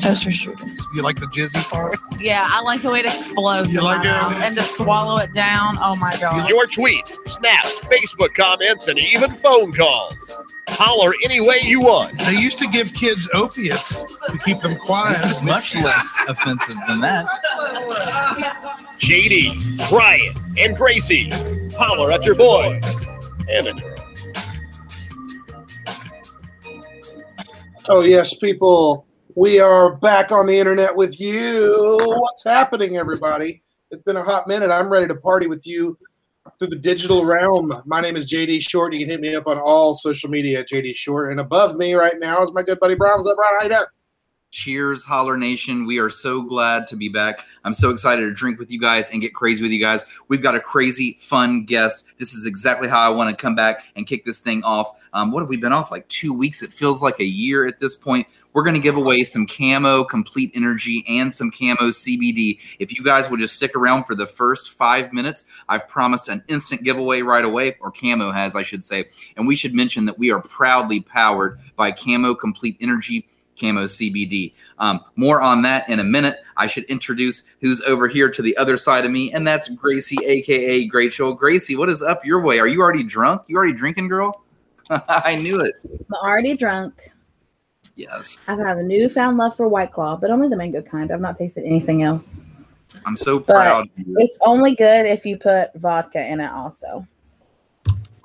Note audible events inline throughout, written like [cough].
toaster strudel. You like the jizzy part? Yeah, I like the way it explodes You in like my it? mouth and to swallow it down. Oh my god! Your tweets, snaps, Facebook comments, and even phone calls. Holler any way you want. They used to give kids opiates to keep them quiet. This is much less offensive than that. JD, Brian, and Gracie. Holler at your boys and a girl. Oh, yes, people. We are back on the internet with you. What's happening, everybody? It's been a hot minute. I'm ready to party with you through the digital realm. My name is JD Short. You can hit me up on all social media at JD Short. And above me right now is my good buddy Brian. What's up, Brian? How you doing? Cheers, Holler Nation. We are so glad to be back. I'm so excited to drink with you guys and get crazy with you guys. We've got a crazy, fun guest. This is exactly how I want to come back and kick this thing off. Um, what have we been off? Like two weeks? It feels like a year at this point. We're going to give away some camo complete energy and some camo CBD. If you guys will just stick around for the first five minutes, I've promised an instant giveaway right away, or camo has, I should say. And we should mention that we are proudly powered by Camo Complete Energy Camo CBD. Um, more on that in a minute. I should introduce who's over here to the other side of me, and that's Gracie, aka Rachel. Gracie, what is up your way? Are you already drunk? You already drinking, girl? [laughs] I knew it. I'm already drunk. Yes, I have a newfound love for White Claw, but only the mango kind. I've not tasted anything else. I'm so But- proud. of you. It's only good if you put vodka in it also.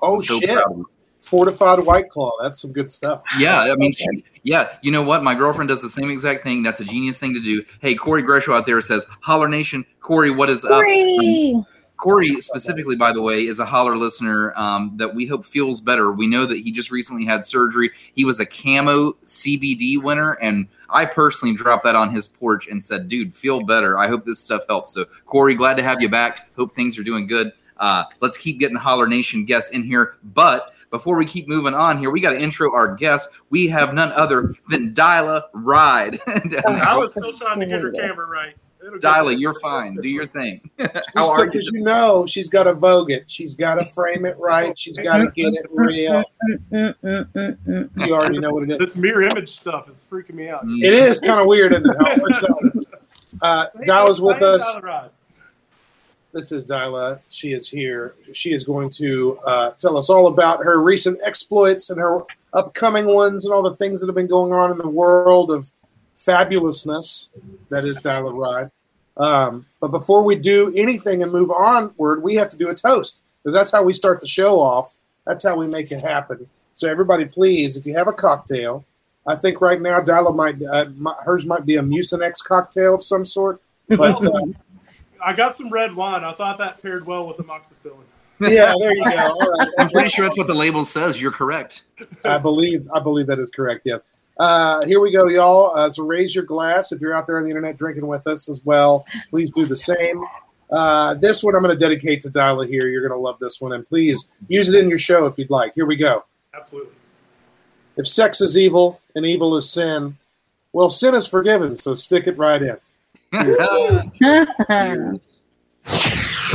Oh, so shit. proud. Fortified White Claw. That's some good stuff. Yeah, I mean, she, yeah, you know what? My girlfriend does the same exact thing. That's a genius thing to do. Hey, Corey Gresho out there says, "Holler Nation, Corey, what is up?" Free! Corey, specifically, by the way, is a holler listener um, that we hope feels better. We know that he just recently had surgery. He was a camo CBD winner, and I personally dropped that on his porch and said, "Dude, feel better. I hope this stuff helps." So, Corey, glad to have you back. Hope things are doing good. Uh, let's keep getting Holler Nation guests in here, but. Before we keep moving on here, we got to intro our guest. We have none other than Dyla Ride. [laughs] I was [laughs] still trying to get her camera right. It'll Dyla, you're fine. Do your thing. [laughs] How are you? because you know she's got to vogue it. She's got to frame it right. She's got to get it real. Mm, mm, mm, mm, mm. You already know what it is. This mirror image stuff is freaking me out. It is kind of weird, isn't it? How we're telling us. Uh, Dyla's with us. This is Dyla. She is here. She is going to uh, tell us all about her recent exploits and her upcoming ones and all the things that have been going on in the world of fabulousness. That is Dyla Ride. Um, but before we do anything and move onward, we have to do a toast because that's how we start the show off. That's how we make it happen. So everybody, please, if you have a cocktail, I think right now Dyla might uh, mi- hers might be a Mucinex cocktail of some sort. But [laughs] uh, I got some red wine. I thought that paired well with amoxicillin. yeah, there you go. All right. I'm pretty sure that's what the label says. You're correct. I believe I believe that is correct. Yes. Uh, here we go, y'all. Uh, so raise your glass if you're out there on the internet drinking with us as well. Please do the same. Uh, this one I'm going to dedicate to Dyla here. You're going to love this one, and please use it in your show if you'd like. Here we go. Absolutely. If sex is evil and evil is sin, well, sin is forgiven. So stick it right in. [laughs]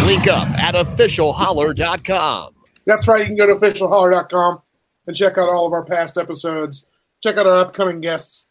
Link up at officialholler.com. That's right. You can go to officialholler.com and check out all of our past episodes. Check out our upcoming guests,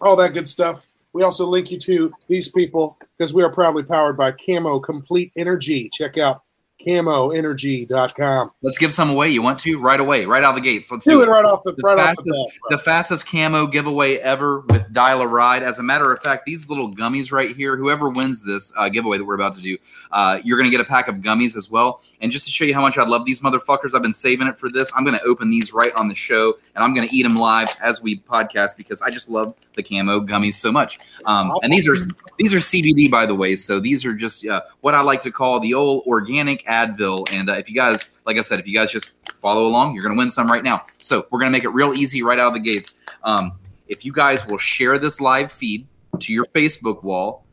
all that good stuff. We also link you to these people because we are proudly powered by Camo Complete Energy. Check out camoenergy.com. Let's give some away. You want to? Right away, right out of the gates. Let's Do do it right off the, The right off fastest, the bat. the fastest camo giveaway ever with Dyla Ride. As a matter of fact, these little gummies right here, whoever wins this uh, giveaway that we're about to do, uh, you're going to get a pack of gummies as well. And just to show you how much I love these motherfuckers, I've been saving it for this. I'm going to open these right on the show and I'm going to eat them live as we podcast because I just love the camo gummies so much. Um, and these are these are CBD by the way, so these are just uh, what I like to call the old organic Advil. And uh, if you guys, like I said, if you guys just follow along, you're going to win some right now. So we're going to make it real easy right out of the gates. Um, if you guys will share this live feed to your Facebook wall,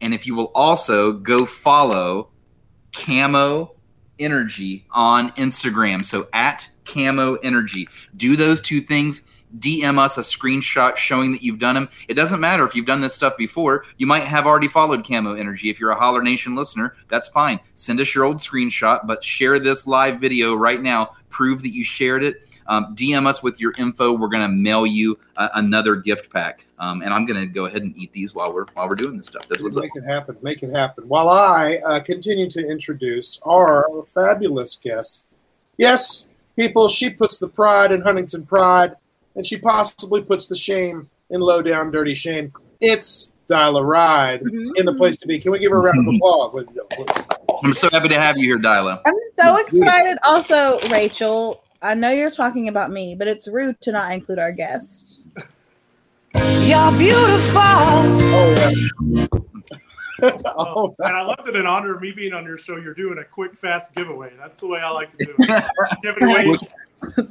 and if you will also go follow Camo Energy on Instagram. So at Camo Energy. Do those two things. DM us a screenshot showing that you've done them. It doesn't matter if you've done this stuff before. You might have already followed Camo Energy. If you're a Holler Nation listener, that's fine. Send us your old screenshot, but share this live video right now. Prove that you shared it. Um, DM us with your info. We're going to mail you another gift pack. Um, and I'm going to go ahead and eat these while we're while we're doing this stuff. That's what's up. Make it happen. Make it happen. While I uh, continue to introduce our fabulous guests. Yes, people, she puts the pride in Huntington Pride, and she possibly puts the shame in Low Down Dirty Shame. It's Dyla Ride mm-hmm. in the place to be. Can we give her a round of mm-hmm. applause? ladies and gentlemen? I'm so happy to have you here, Dyla. I'm so excited. Also, Rachel, I know you're talking about me, but it's rude to not include our guest. You're beautiful. Oh, yeah. [laughs] Oh, oh, and I love that in honor of me being on your show, you're doing a quick, fast giveaway. That's the way I like to do it. [laughs] Giving away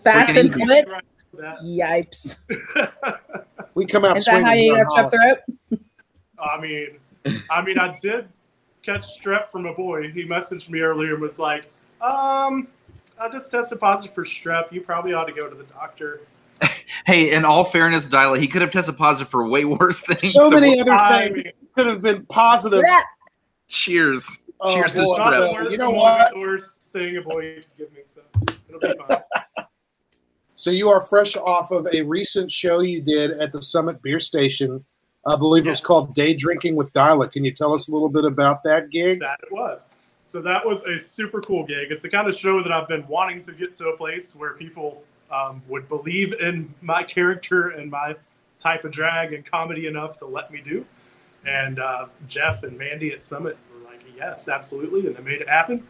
Fast Wicked and quick. That. Yipes. [laughs] we come out Is that how you on got strep throat? I mean, I mean, I did catch strep from a boy. He messaged me earlier and was like, um, I just tested positive for strep. You probably ought to go to the doctor. [laughs] Hey, in all fairness, Dyla, he could have tested positive for way worse things. So many other I things mean- could have been positive. Yeah. Cheers. Oh, Cheers to boy. Not the strep. You know what? the worst thing a boy could give me. So it'll be fine. [laughs] So you are fresh off of a recent show you did at the Summit Beer Station. I believe it was called Day Drinking with Dyla. Can you tell us a little bit about that gig? that it was. So that was a super cool gig. It's the kind of show that I've been wanting to get to a place where people um, would believe in my character and my type of drag and comedy enough to let me do. And uh, Jeff and Mandy at Summit were like, "Yes, absolutely," and they made it happen.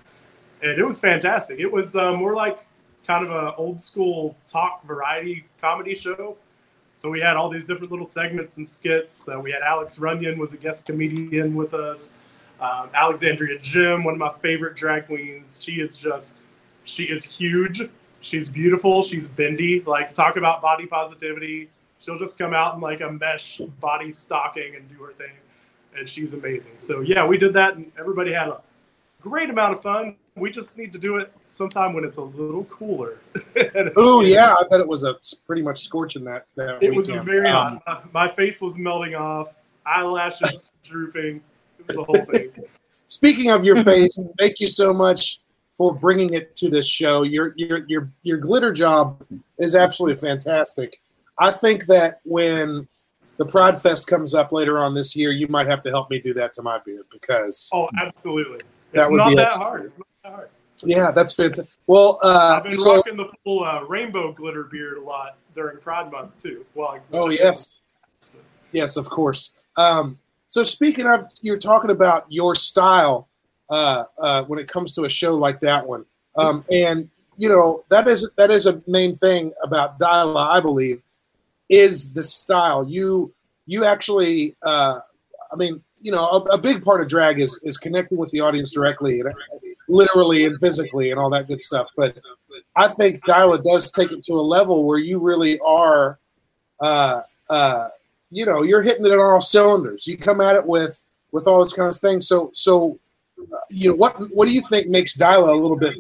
And it was fantastic. It was uh, more like kind of a old school talk variety comedy show. So we had all these different little segments and skits. Uh, we had Alex Runyon was a guest comedian with us. Um, Alexandria Jim, one of my favorite drag queens. She is just, she is huge. She's beautiful. She's bendy. Like talk about body positivity. She'll just come out in like a mesh body stocking and do her thing, and she's amazing. So yeah, we did that, and everybody had a great amount of fun. We just need to do it sometime when it's a little cooler. [laughs] Oh yeah, I bet it was a pretty much scorching that. that It was weekend. very Um, hot. My face was melting off, eyelashes [laughs] drooping. It was the whole thing. Speaking of your face, thank you so much for bringing it to this show. Your your your your glitter job is absolutely fantastic. I think that when the Pride Fest comes up later on this year, you might have to help me do that to my beard because Oh, absolutely. That It's would not be that hard. It's not that hard. yeah, that's fantastic. Well, uh, I've been so rocking the full uh, rainbow glitter beard a lot during Pride Month too. Well, oh yes, yes, of course. Um, so speaking of, you're talking about your style uh, uh, when it comes to a show like that one, um, and you know that is that is a main thing about Dyla, I believe, is the style. You you actually, uh, I mean, you know, a, a big part of drag is is connecting with the audience directly, and, literally and physically, and all that good stuff. But I think Dyla does take it to a level where you really are. Uh, uh, you know you're hitting it on all cylinders. You come at it with with all this kind of thing. So so uh, you know what what do you think makes Dyla a little bit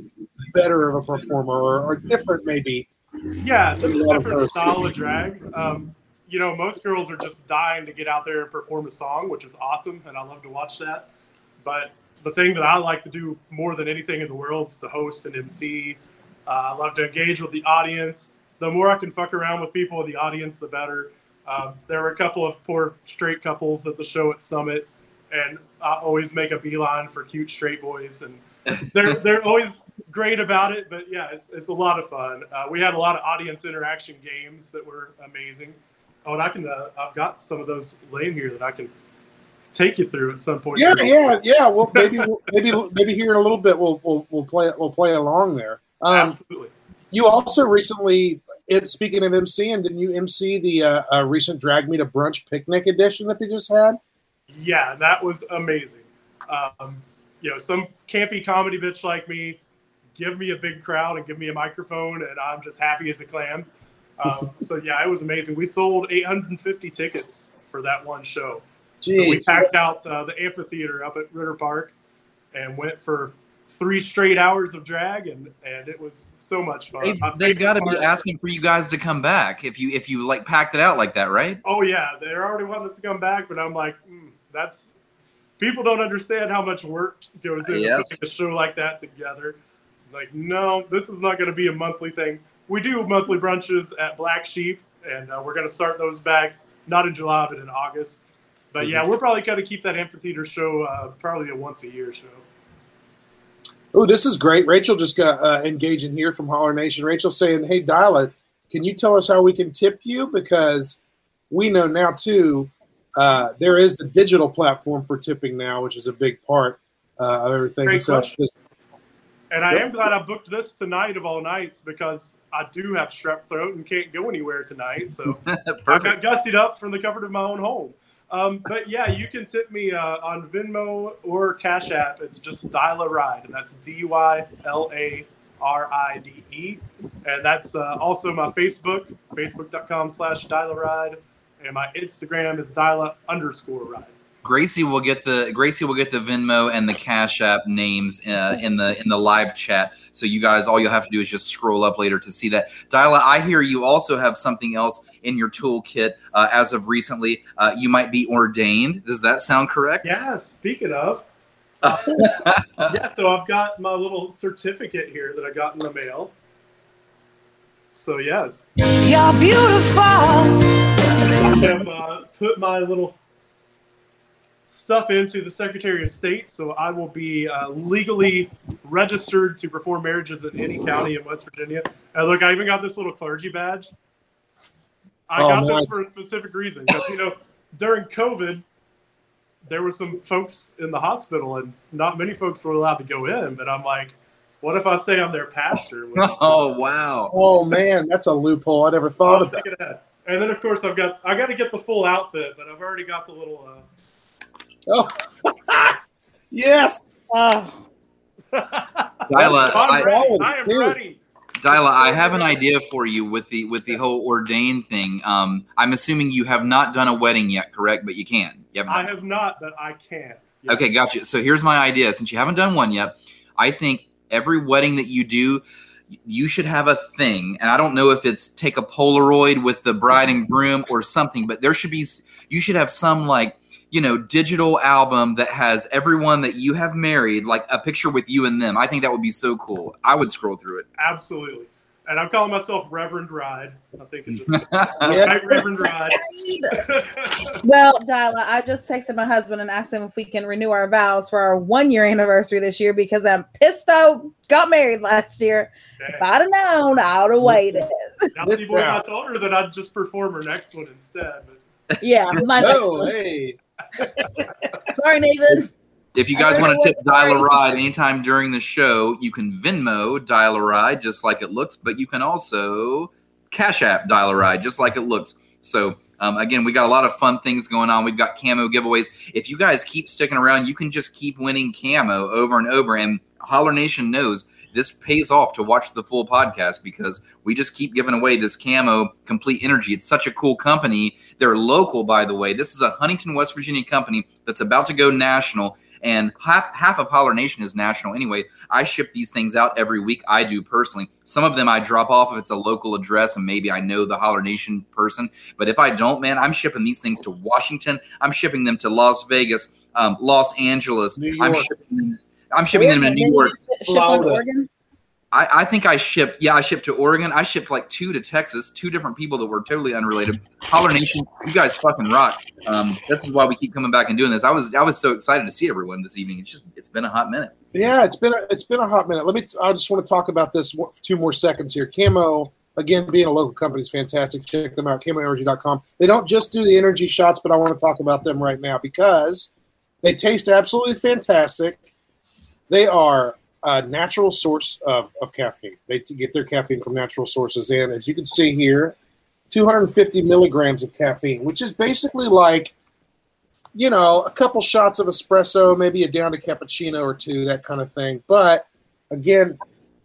better of a performer or, or different maybe? Yeah, this is a A lot of different style of drag. Um, you know, most girls are just dying to get out there and perform a song, which is awesome, and I love to watch that. But the thing that I like to do more than anything in the world is to host and MC. Uh, I love to engage with the audience. The more I can fuck around with people in the audience, the better. Um, there were a couple of poor straight couples at the show at Summit, and I always make a beeline for cute straight boys, and they're [laughs] they're always great about it. But yeah, it's it's a lot of fun. Uh, we had a lot of audience interaction games that were amazing. Oh, and I can uh, I've got some of those laying here that I can take you through at some point. Yeah, yeah, yeah. Well, maybe maybe maybe here in a little bit we'll we'll, we'll play we'll play along there. Um, absolutely. you also recently, it, speaking of MCing, didn't you MC the uh, uh, recent Drag Me to Brunch picnic edition that they just had? Yeah, that was amazing. Um, you know, some campy comedy bitch like me, give me a big crowd and give me a microphone, and I'm just happy as a clam. Um, so yeah, it was amazing. We sold 850 tickets for that one show. So we packed out uh, the amphitheater up at Ritter Park and went for three straight hours of drag, and and it was so much fun. They, My they favorite got to be asking for you guys to come back if you if you like packed it out like that, right? Oh yeah, they're already wanting us to come back, but I'm like, mm, that's people don't understand how much work goes into Yes. putting a show like that together. Like, no, this is not going to be a monthly thing. We do monthly brunches at Black Sheep, and uh, we're going to start those back not in July but in August. But yeah, we're probably going to keep that amphitheater show uh, probably a once a year show. Oh, this is great. Rachel just got uh, engaged in here from Holler Nation. Rachel saying, "Hey, Dial can you tell us how we can tip you? Because we know now too, uh, there is the digital platform for tipping now, which is a big part uh, of everything. Great so, question. just- And I Yep. am glad I booked this tonight of all nights because I do have strep throat and can't go anywhere tonight. So [laughs] I got gussied up from the comfort of my own home. Um, but yeah, you can tip me uh, on Venmo or Cash App. It's just Dyla Ride, and that's D Y L A R I D E. And that's uh, also my Facebook, facebook.com slash Dyla Ride. And my Instagram is Dyla underscore Ride. Gracie will get the Gracie will get the Venmo and the Cash App names uh, in the in the live chat. So you guys, all you'll have to do is just scroll up later to see that. Dyla, I hear you also have something else in your toolkit uh, as of recently. Uh, you might be ordained. Does that sound correct? Yeah, speaking of, [laughs] yeah, so I've got my little certificate here that I got in the mail. So, yes, You're beautiful. I have uh, put my little stuff into the Secretary of State, so I will be uh, legally registered to perform marriages in any county in West Virginia. And look, I even got this little clergy badge. I Oh, got nice. this for a specific reason because you know during COVID, there were some folks in the hospital, and not many folks were allowed to go in. But I'm like, what if I say I'm their pastor? [laughs] Oh wow! oh man, that's a loophole I never thought I'll about. think of that. And then of course I've got I got to get the full outfit, but I've already got the little. Uh, Oh, [laughs] yes. Oh, [laughs] Dyla, I'm I, ready. I am Dude. ready. Dyla, I have an idea for you with the with the whole ordained thing. Um, I'm assuming you have not done a wedding yet, correct? But you can. You haven't I have not, but I can. Yeah. Okay, gotcha. So here's my idea. Since you haven't done one yet, I think every wedding that you do, you should have a thing. And I don't know if it's take a Polaroid with the bride and groom or something, but there should be, you should have some like, you know, digital album that has everyone that you have married, like a picture with you and them. I think that would be so cool. I would scroll through it. Absolutely. And I'm calling myself Reverend Ride. I think it just [laughs] Yeah. Reverend Ride. [laughs] well, Dyla, I just texted my husband and asked him if we can renew our vows for our one year anniversary this year because I'm pissed I got married last year. If I'd have known, I would have waited. now, Missed see, boys, I told her that I'd just perform her next one instead. But Yeah, my [laughs] next Oh, one. hey. [laughs] Sorry, Nathan. If you guys want to tip Dyla. Ride anytime during the show, you can Venmo Dyla Ride just like it looks, but you can also Cash App Dyla Ride just like it looks. So um, again, we got a lot of fun things going on. We've got camo giveaways. If you guys keep sticking around, you can just keep winning camo over and over. And Holler Nation knows this pays off to watch the full podcast because we just keep giving away this camo complete energy. It's such a cool company. They're local, by the way. This is a Huntington, West Virginia company that's about to go national and half half of Holler Nation is national anyway. I ship these things out every week. I do personally. Some of them I drop off if it's a local address and maybe I know the Holler Nation person. But if I don't, man, I'm shipping these things to Washington. I'm shipping them to Las Vegas, um, Los Angeles. I'm shipping them. I'm shipping them to New York. ship on Oregon? I, I think I shipped. Yeah, I shipped to Oregon. I shipped like two to Texas. Two different people that were totally unrelated. Holler Nation, you guys fucking rock. Um, this is why we keep coming back and doing this. I was I was so excited to see everyone this evening. It's just it's been a hot minute. Yeah, it's been a, it's been a hot minute. Let me. I just want to talk about this one- two more seconds here. Camo again, being a local company is fantastic. Check them out, camoenergy.com. They don't just do the energy shots, but I want to talk about them right now because they taste absolutely fantastic. They are a natural source of, of caffeine. They get their caffeine from natural sources. And as you can see here, 250 milligrams of caffeine, which is basically like you know, a couple shots of espresso, maybe a down to cappuccino or two, that kind of thing. But again,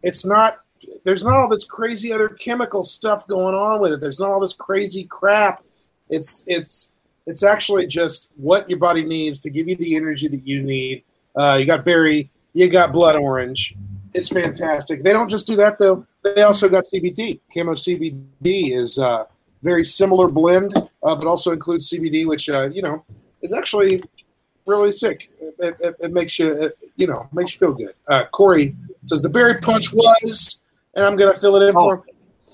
it's not. There's not all this crazy other chemical stuff going on with it. There's not all this crazy crap. It's it's it's actually just what your body needs to give you the energy that you need. Uh, you got berry, you got blood orange. It's fantastic. They don't just do that though. They also got CBD. Camo CBD is a very similar blend, uh, but also includes CBD, which uh, you know is actually really sick. It, it, it makes you it, you know makes you feel good. Uh, Corey says the berry punch was, and I'm gonna fill it in for him.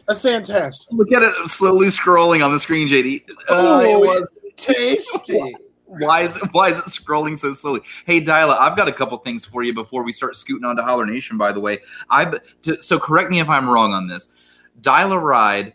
A fantastic. Look at it slowly scrolling on the screen, JD. Uh, Oh, it was tasty. Why is it why is it scrolling so slowly? Hey, Dyla, I've got a couple things for you before we start scooting on to Holler Nation. By the way, I so correct me if I'm wrong on this. Dyla Ride,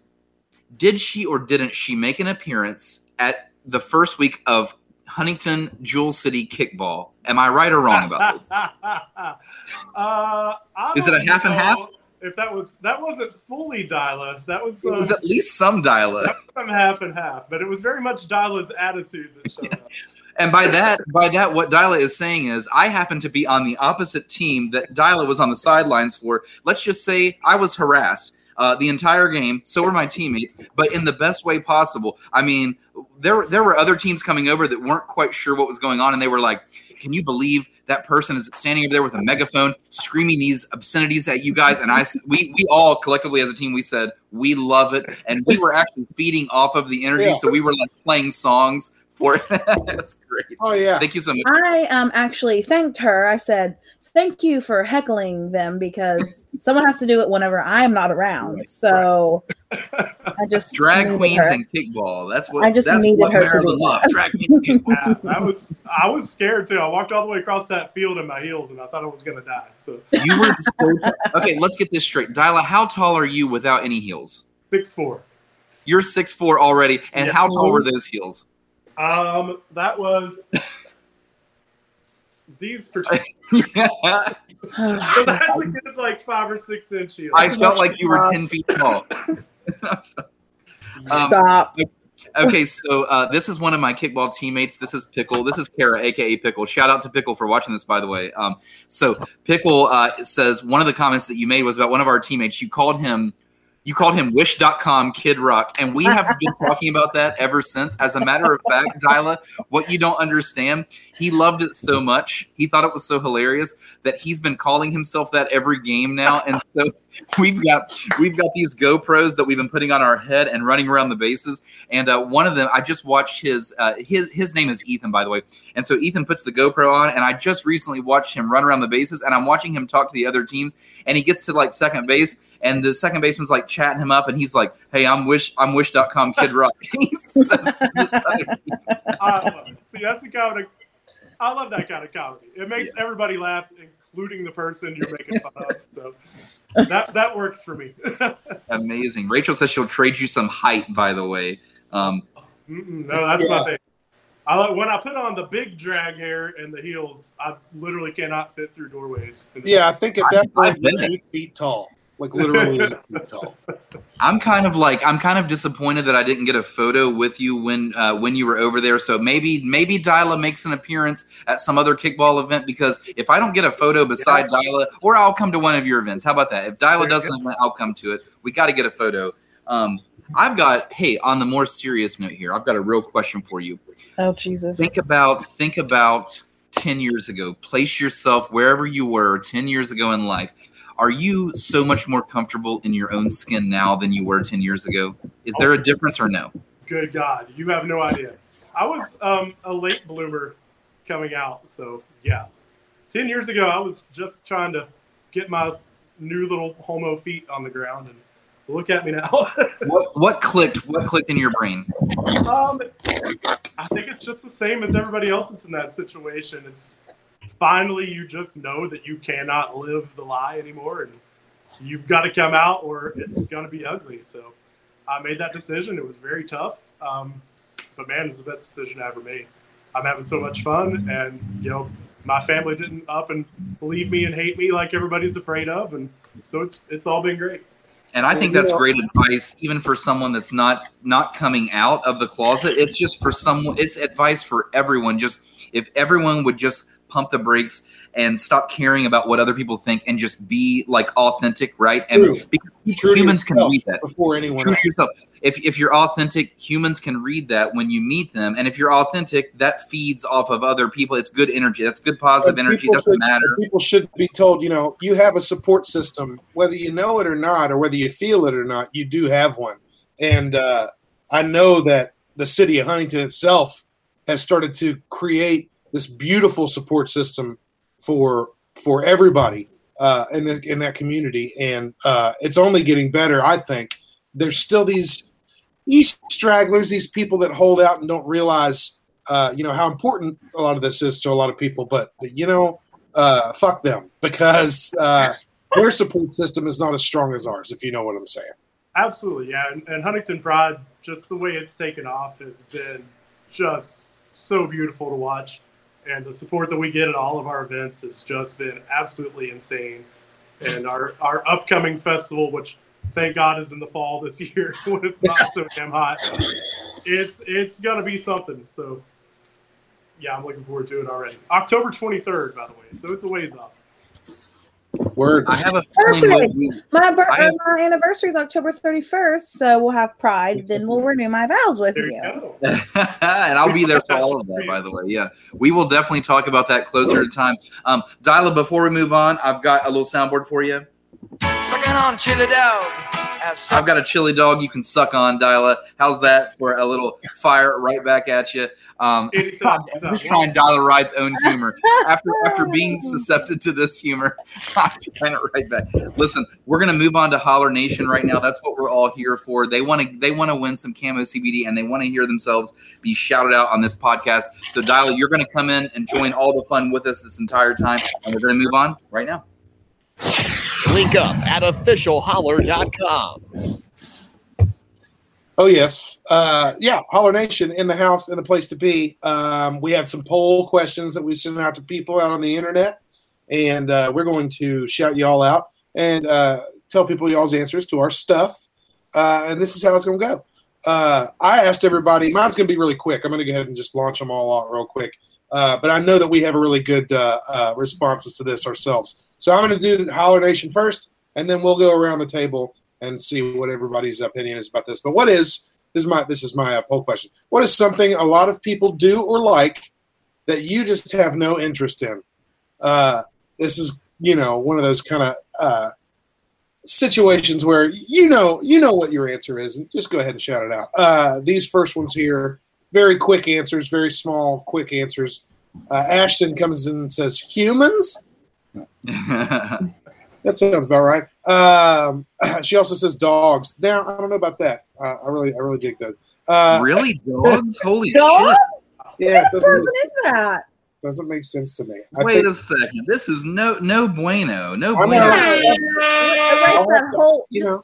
did she or didn't she make an appearance at the first week of Huntington Jewel City Kickball? Am I right or wrong about this? [laughs] uh, Is it a half and half? If that was that wasn't fully Dyla, that was, It uh, was at least some Dyla. some half and half, but it was very much Dyla's attitude that showed up. [laughs] And by that, by that, what Dyla is saying is, I happen to be on the opposite team that Dyla was on the sidelines for. Let's just say I was harassed uh, the entire game. So were my teammates, but in the best way possible. I mean, there there were other teams coming over that weren't quite sure what was going on, and they were like, "Can you believe that person is standing over there with a megaphone, screaming these obscenities at you guys?" And I, we we all collectively as a team, we said we love it, and we were actually feeding off of the energy. Yeah. So we were like playing songs for [laughs] it. That's great. Oh yeah. Thank you so much. I um actually thanked her. I said, "Thank you for heckling them because someone has to do it whenever I am not around." So I just Drag queens her. and kickball. That's what I just that's needed what her to Maryland do loves. Drag queens and kickball. [laughs] Yeah, I was I was scared too. I walked all the way across that field in my heels, and I thought I was gonna die. So You were [laughs] so okay. Let's get this straight, Dyla. How tall are you without any heels? six four. You're six four already, and Yes. how tall were those heels? Um, that was these particular. [laughs] I So that's a good like five or six inch heel. felt like you were ten feet tall. [laughs] Um, Stop. Okay, so uh, this is one of my kickball teammates. This is Pickle. This is Kara, aka Pickle. Shout out to Pickle for watching this, by the way. Um, so Pickle uh, says one of the comments that you made was about one of our teammates. You called him, you called him Wish.com Kid Rock, and we have been [laughs] talking about that ever since. As a matter of fact, Dyla, what you don't understand, he loved it so much, he thought it was so hilarious that he's been calling himself that every game now, and so [laughs] we've got we've got these GoPros that we've been putting on our head and running around the bases. And uh, one of them, I just watched his uh, his his name is Ethan, by the way. And so Ethan puts the GoPro on, and I just recently watched him run around the bases, and I'm watching him talk to the other teams, and he gets to like second base. And the second baseman's like chatting him up, and he's like, "Hey, I'm wish, I'm wish.com kid rock." [laughs] he says this other team. I love. See, that's the kind of I love that kind of comedy. It makes everybody laugh, including the person you're making fun of. So that that works for me. [laughs] Amazing. Rachel says she'll trade you some height, by the way. Um, no, that's my thing. I like when I put on the big drag hair and the heels. I literally cannot fit through doorways. Yeah, I think at that I've point been you're eight feet tall, like literally eight [laughs] feet tall. I'm kind of like I'm kind of disappointed that I didn't get a photo with you when uh, when you were over there. So maybe maybe Dyla makes an appearance at some other kickball event because if I don't get a photo beside Dyla, or I'll come to one of your events. How about that? If Dyla you doesn't, I'll come to it. We got to get a photo. Um, I've got hey on the more serious note here. I've got a real question for you. Oh Jesus. Think about think about 10 years ago. Place yourself wherever you were 10 years ago in life. Are you so much more comfortable in your own skin now than you were 10 years ago? Is there a difference or no? Good God, you have no idea. I was um, a late bloomer coming out, so yeah. Ten years ago, I was just trying to get my new little homo feet on the ground, and look at me now. [laughs] What what clicked? What clicked in your brain? um, I think it's just the same as everybody else that's in that situation. It's finally you just know that you cannot live the lie anymore, and you've got to come out, or it's going to be ugly. So I made that decision. It was very tough, um, but man, it's the best decision I ever made. I'm having so much fun, and you know, my family didn't up and believe me and hate me like everybody's afraid of, and so it's it's all been great. And I think that's you great advice, even for someone that's not not coming out of the closet. It's just for someone. It's advice for everyone. Just if everyone would just pump the brakes and stop caring about what other people think and just be like authentic, right? And True. because True humans can read that. before anyone True else. yourself. If, if you're authentic, humans can read that when you meet them. And if you're authentic, that feeds off of other people. It's good energy. That's good positive But energy. Doesn't should- matter. People should be told, you know, you have a support system, whether you know it or not, or whether you feel it or not. You do have one, and uh, I know that the city of Huntington itself has started to create this beautiful support system for for everybody uh, in the, in that community, and uh, it's only getting better. I think there's still these these stragglers, these people that hold out and don't realize, uh, you know, how important a lot of this is to a lot of people. But you know, uh, fuck them because uh, their support system is not as strong as ours. If you know what I'm saying. Absolutely, yeah. And, and Huntington Pride, just the way it's taken off, has been just so beautiful to watch. And the support that we get at all of our events has just been absolutely insane. And our, our upcoming festival, which thank God is in the fall this year [laughs] when it's not so damn hot, it's it's gonna be something. So yeah, I'm looking forward to it already. October 23rd, by the way, so it's a ways off. Word. I have a feeling Perfect. My bir- I have- my anniversary is October 31st, so we'll have Pride. Then we'll renew my vows with There you. you [laughs] and I'll be there for all of that, by the way. Yeah, we will definitely talk about that closer to time. Um, Dyla, before we move on, I've got a little soundboard for you. Sucking on chili dog. I've got a chili dog you can suck on, Dyla. How's that for a little fire right back at you? Um, Anytime, I'm anytime. just trying Dyla Ride's own humor. After after being [laughs] susceptible to this humor, [laughs] I'm trying it right back. Listen, we're gonna move on to Holler Nation right now. That's what we're all here for. They want to they want to win some camo CBD and they want to hear themselves be shouted out on this podcast. So Dyla, you're gonna come in and join all the fun with us this entire time, and we're gonna move on right now. Link up at officialholler.com. Oh yes, uh, yeah. Holler Nation in the house and the place to be. Um, we have some poll questions that we send out to people out on the internet, and uh, we're going to shout you all out and uh, tell people y'all's answers to our stuff. Uh, and this is how it's going to go. Uh, I asked everybody. Mine's going to be really quick. I'm going to go ahead and just launch them all out real quick. Uh, but I know that we have a really good uh, uh, responses to this ourselves. So I'm going to do the Holler Nation first, and then we'll go around the table and see what everybody's opinion is about this. But what is this is my this is my uh, poll question? What is something a lot of people do or like that you just have no interest in? Uh, this is you know one of those kind of situations where you know you know what your answer is, and just go ahead and shout it out. These first ones here, very quick answers, very small, quick answers. Uh, Ashton comes in and says humans. [laughs] That sounds about right. Um, [clears throat] she also says dogs. Now I don't know about that. Uh, I really, I really dig those. Uh, really, [laughs] dogs? Holy Dogs? shit! yeah, it What doesn't person make, is that? doesn't make sense to me. I Wait think, a second. This is no no bueno. No I know. bueno. Erase that whole. you know,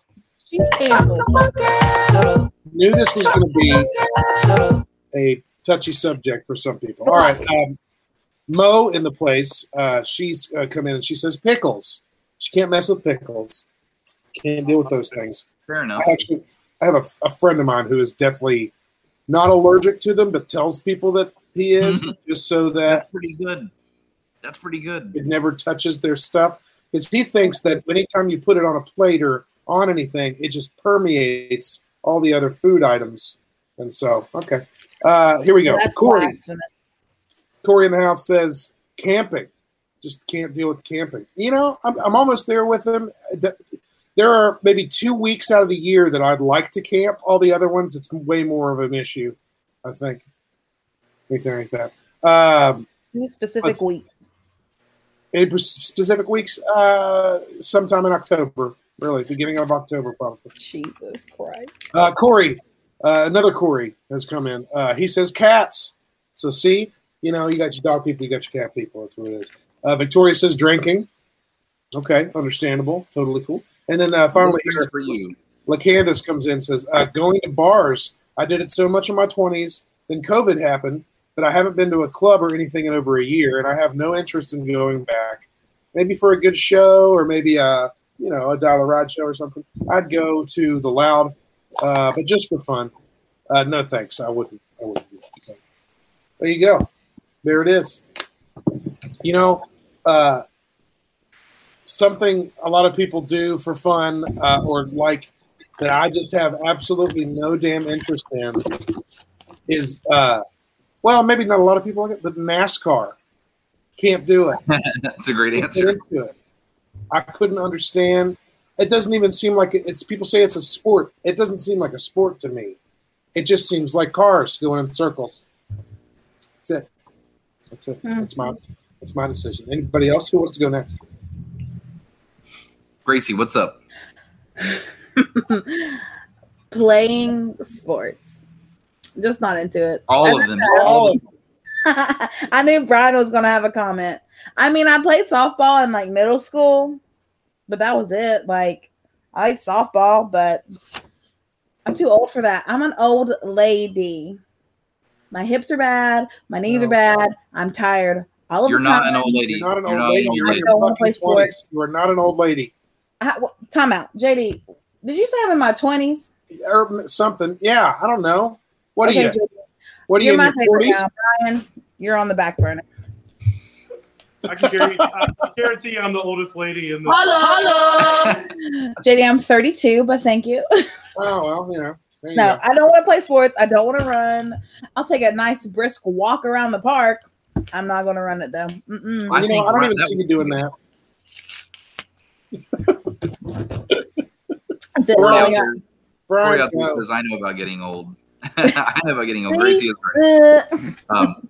She's canceled. knew this was going to be a touchy subject for some people. All right, um, Mo in the place. Uh, she's uh, come in and she says pickles. She can't mess with pickles. Can't deal with those things. Fair enough. I actually, I have a, a friend of mine who is definitely not allergic to them, but tells people that he is [laughs] just so that That's pretty good. That's pretty good. it never touches their stuff. Because he thinks that anytime you put it on a plate or on anything, it just permeates all the other food items. And so, okay. Uh, here we go. That's Corey, blasphemous. Corey in the house says camping. Just can't deal with camping. You know, I'm, I'm almost there with him. Th- There are maybe two weeks out of the year that I'd like to camp. All the other ones, it's way more of an issue, I think. Anything like that. Um, specific weeks. any specific weeks? Uh, sometime in October, really, beginning of October, probably. Jesus Christ. Uh, Corey, uh, another Corey has come in. Uh, he says cats. So see, you know, you got your dog people, you got your cat people. That's what it is. Uh, Victoria says drinking. Okay, understandable, totally cool. And then uh, finally, is for you. LaCandace comes in and says, uh, going to bars. I did it so much in my 20s. Then COVID happened, but I haven't been to a club or anything in over a year, and I have no interest in going back. Maybe for a good show or maybe a, you know, a Dyla Ride show or something. I'd go to the Loud, uh, but just for fun. Uh, no thanks. I wouldn't. I wouldn't do that. Okay. There you go. There it is. You know, uh, something a lot of people do for fun uh, or like that I just have absolutely no damn interest in is, uh, well, maybe not a lot of people like it, but NASCAR. Can't do it. [laughs] That's a great answer. I couldn't understand. It doesn't even seem like it, it's. People say it's a sport. It doesn't seem like a sport to me. It just seems like cars going in circles. That's it. That's it. Hmm. That's my. That's my decision. Anybody else who wants to go next? Gracie, what's up? [laughs] Playing sports. Just not into it. All of them. All of [laughs] I knew Brian was gonna have a comment. I mean, I played softball in like middle school, but that was it. Like, I like softball, but I'm too old for that. I'm an old lady. My hips are bad. My knees No. are bad. I'm tired all of You're the not time. an old lady. You're not an old lady. old You're in lady. I don't your wanna play fucking 20s. sports. You are not an old lady. I, well, time out, JD. Did you say I'm in my twenties? Or something. Yeah, I don't know. What are you? JD, What are you You're in my your forties? Brian. You're on the back burner. I can guarantee, I can guarantee I'm the oldest lady in this. JD, I'm 32, but thank you. Oh well, you know. You No, go. I don't want to play sports. I don't want to run. I'll take a nice brisk walk around the park. I'm not going to run it though. Mm-mm. I you know, I don't even see you doing that. [laughs] That's it. Corey That's I out got. there- Corey Brian, out there no. says, I know about getting old. [laughs] I know about getting old. Gracie is right. [laughs] Um,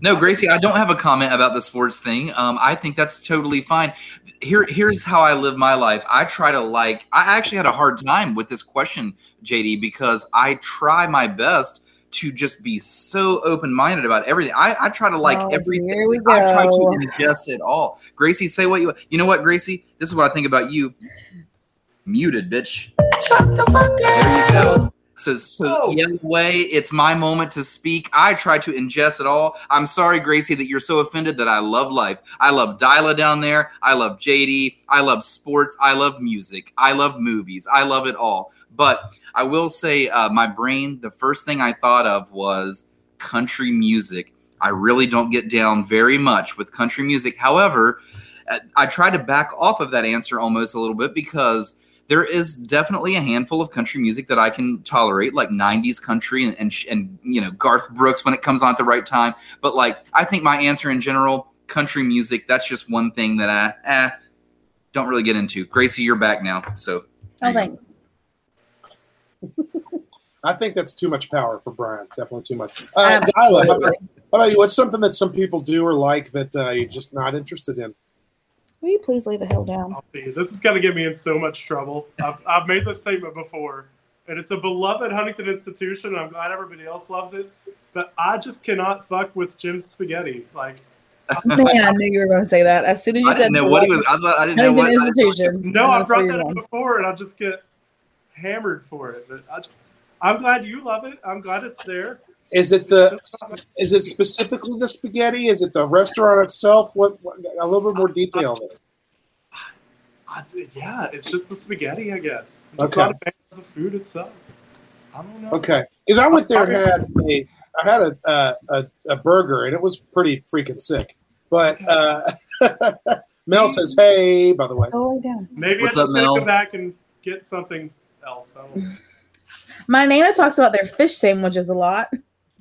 no, Gracie, I don't have a comment about the sports thing. Um, I think that's totally fine. Here, here's how I live my life. I try to like. I actually had a hard time with this question, JD, because I try my best to just be so open minded about everything. I, I try to like oh, everything. Here we go. I try to go. ingest it all. Gracie, say what you. You know what, Gracie? This is what I think about you. Muted, bitch. Shut the fuck There you go. So, so Oh. away. It's my moment to speak. I try to ingest it all. I'm sorry, Gracie, that you're so offended that I love life. I love Dyla down there. I love JD. I love sports. I love music. I love movies. I love it all. But I will say, uh, my brain, the first thing I thought of was country music. I really don't get down very much with country music. However, uh, I try to back off of that answer almost a little bit because there is definitely a handful of country music that I can tolerate, like '90s country and and, and you know Garth Brooks when it comes on at the right time. But like, I think my answer in general, country music, that's just one thing that I eh, don't really get into. Gracie, you're back now, so Oh, thanks. I think that's too much power for Brian. Definitely too much. Uh, Absolutely. Dyla, how about, how about you? What's something that some people do or like that uh, you're just not interested in? Will you please lay the hell down? I'll see. This is going to get me in so much trouble. I've, I've made this statement before, and it's a beloved Huntington institution, and I'm glad everybody else loves it. But I just cannot fuck with Jim's spaghetti. Like, [laughs] Man, I knew you were going to say that. As soon as you I said didn't know what he was. I, thought- I didn't know Huntington what. institution. no, I've brought that up before, and I just get hammered for it. But I, I'm glad you love it. I'm glad it's there. Is it the? Is it specifically the spaghetti? Is it the restaurant itself? What? what a little bit more detail. on this. I, yeah, it's just the spaghetti, I guess. I'm just Okay. not a fan of the food itself. I don't know. Okay, because I went there and had a, I had a, uh, a a burger and it was pretty freaking sick. But uh, [laughs] Mel says, "Hey, by the way, Go lay. Maybe What's I up, just gotta Mel? come back and get something else. I. [laughs] My Nana talks about their fish sandwiches a lot.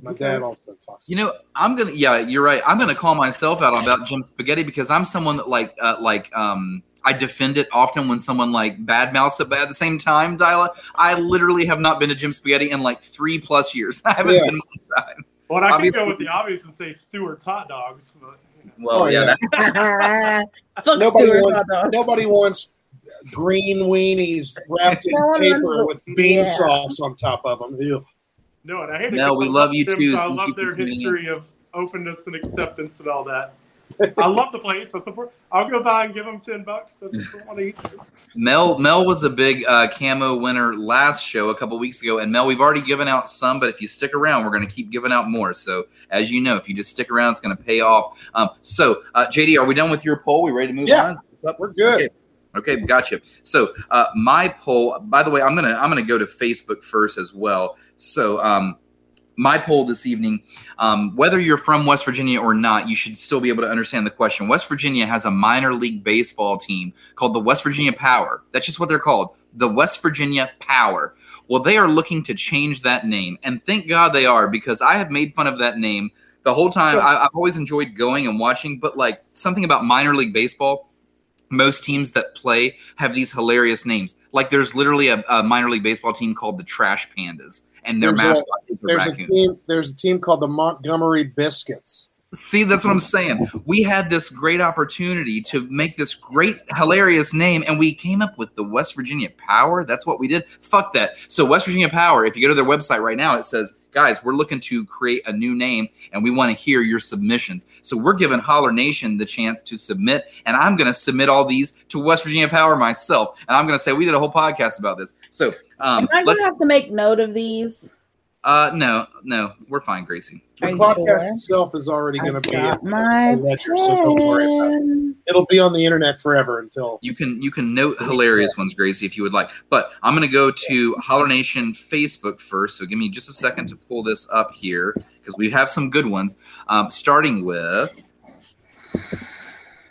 My dad also talks." You know, I'm gonna. Yeah, you're right. I'm gonna call myself out about Jim Spaghetti because I'm someone that like, uh, like, um, I defend it often when someone like badmouths it. But at the same time, Dyla, I literally have not been to Jim Spaghetti in like three plus years. [laughs] I haven't Yeah. been one time. Well, I can go with the obvious and say Stewart's hot dogs, but you know. Well, Oh, yeah, yeah. [laughs] Fuck Nobody Stewart wants- hot dogs. Nobody wants green weenies wrapped in paper with bean yeah. sauce on top of them. Ew. No, and I hate to No, we love you them, too. so I love their history of openness and acceptance and all that. I love the place. I support. I'll go by and give them ten bucks. I just want to eat. Mel Mel was a big uh, camo winner last show a couple weeks ago, and Mel, we've already given out some, but if you stick around, we're going to keep giving out more. So, as you know, if you just stick around, it's going to pay off. Um, so, uh, JD, are we done with your poll? We ready to move Yeah. on? What's up? We're good. Okay. Okay, gotcha. So uh, my poll. By the way, I'm gonna I'm gonna go to Facebook first as well. So um, my poll this evening um, whether you're from West Virginia or not, you should still be able to understand the question. West Virginia has a minor league baseball team called the West Virginia Power. That's just what they're called the West Virginia Power. Well, they are looking to change that name. And thank God they are because I have made fun of that name the whole time. I, I've always enjoyed going and watching, but like something about minor league baseball most teams that play have these hilarious names. Like there's literally a, a minor league baseball team called the Trash Pandas, and their There's a- mascot is a There's a raccoon. team. There's a team called the Montgomery Biscuits. See, that's what I'm saying. We had this great opportunity to make this great, hilarious name, and we came up with the West Virginia Power. That's what we did. Fuck that. So, West Virginia Power, if you go to their website right now, it says, guys, we're looking to create a new name and we want to hear your submissions. So, we're giving Holler Nation the chance to submit, and I'm going to submit all these to West Virginia Power myself. And I'm going to say, we did a whole podcast about this. So, um, Am I let's, gonna have to make note of these? Uh, no, no, we're fine, Gracie. The podcast sure? itself is already going to be got a- my a ledger, so don't worry about it. It'll be on the internet forever until You can you can note hilarious ones, Gracie, if you would like. But I'm gonna go to Holler Nation Facebook first. So give me just a second to pull this up here because we have some good ones. Um, starting with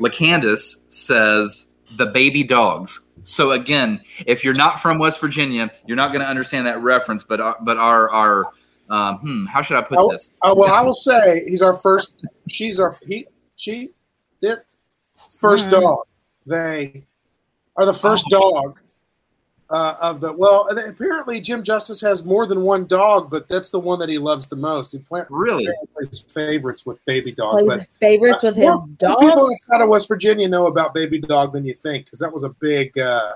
LaCandis says the baby dogs. So again, if you're not from West Virginia, you're not going to understand that reference. But our, but our our um, hmm, how should I put Oh, this? Oh well, I will say he's our first. She's our he. She did first Mhm. dog. They are the first dog uh, of the. Well, apparently Jim Justice has more than one dog, but that's the one that he loves the most. He plant Really? plays favorites with Baby Dog. Plays But favorites with his dog. more people dogs. outside of West Virginia know about Baby Dog than you think, because that was a big. Uh,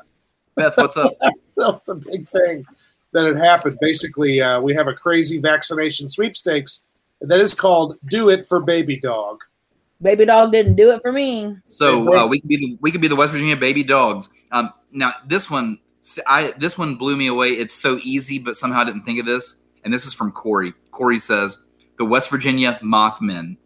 Beth, what's up? [laughs] that was a big thing that had happened. Basically, uh, we have a crazy vaccination sweepstakes that is called "Do It for Baby Dog." Baby dog didn't do it for me. So uh, we could be the we could be the West Virginia baby dogs. Um, now this one, I this one blew me away. It's so easy, but somehow I didn't think of this. And this is from Corey. Corey says the West Virginia Mothmen.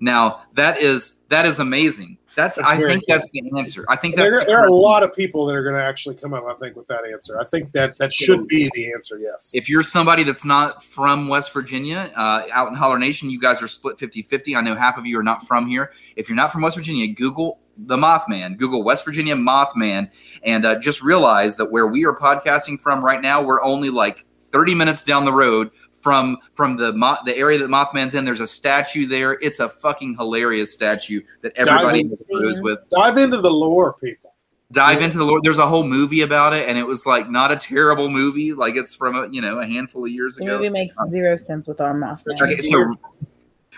Now that is that is amazing. That's That's I think that's the answer. I think that's There, the there are a lot of people that are going to actually come up, I think, with that answer. I think that that should be the answer. Yes. If you're somebody that's not from West Virginia, uh, out in Holler Nation, you guys are split 50 50. I know half of you are not from here. If you're not from West Virginia, Google the Mothman, Google West Virginia Mothman, and uh, just realize that where we are podcasting from right now, we're only like 30 minutes down the road from from the mo- the area that Mothman's in. There's a statue there. It's a fucking hilarious statue that everybody Dive goes with. Dive into the lore, people. Dive into the lore. There's a whole movie about it, and it was like not a terrible movie. Like it's from a you know a handful of years The ago. The movie makes zero sense with our Mothman. Okay, so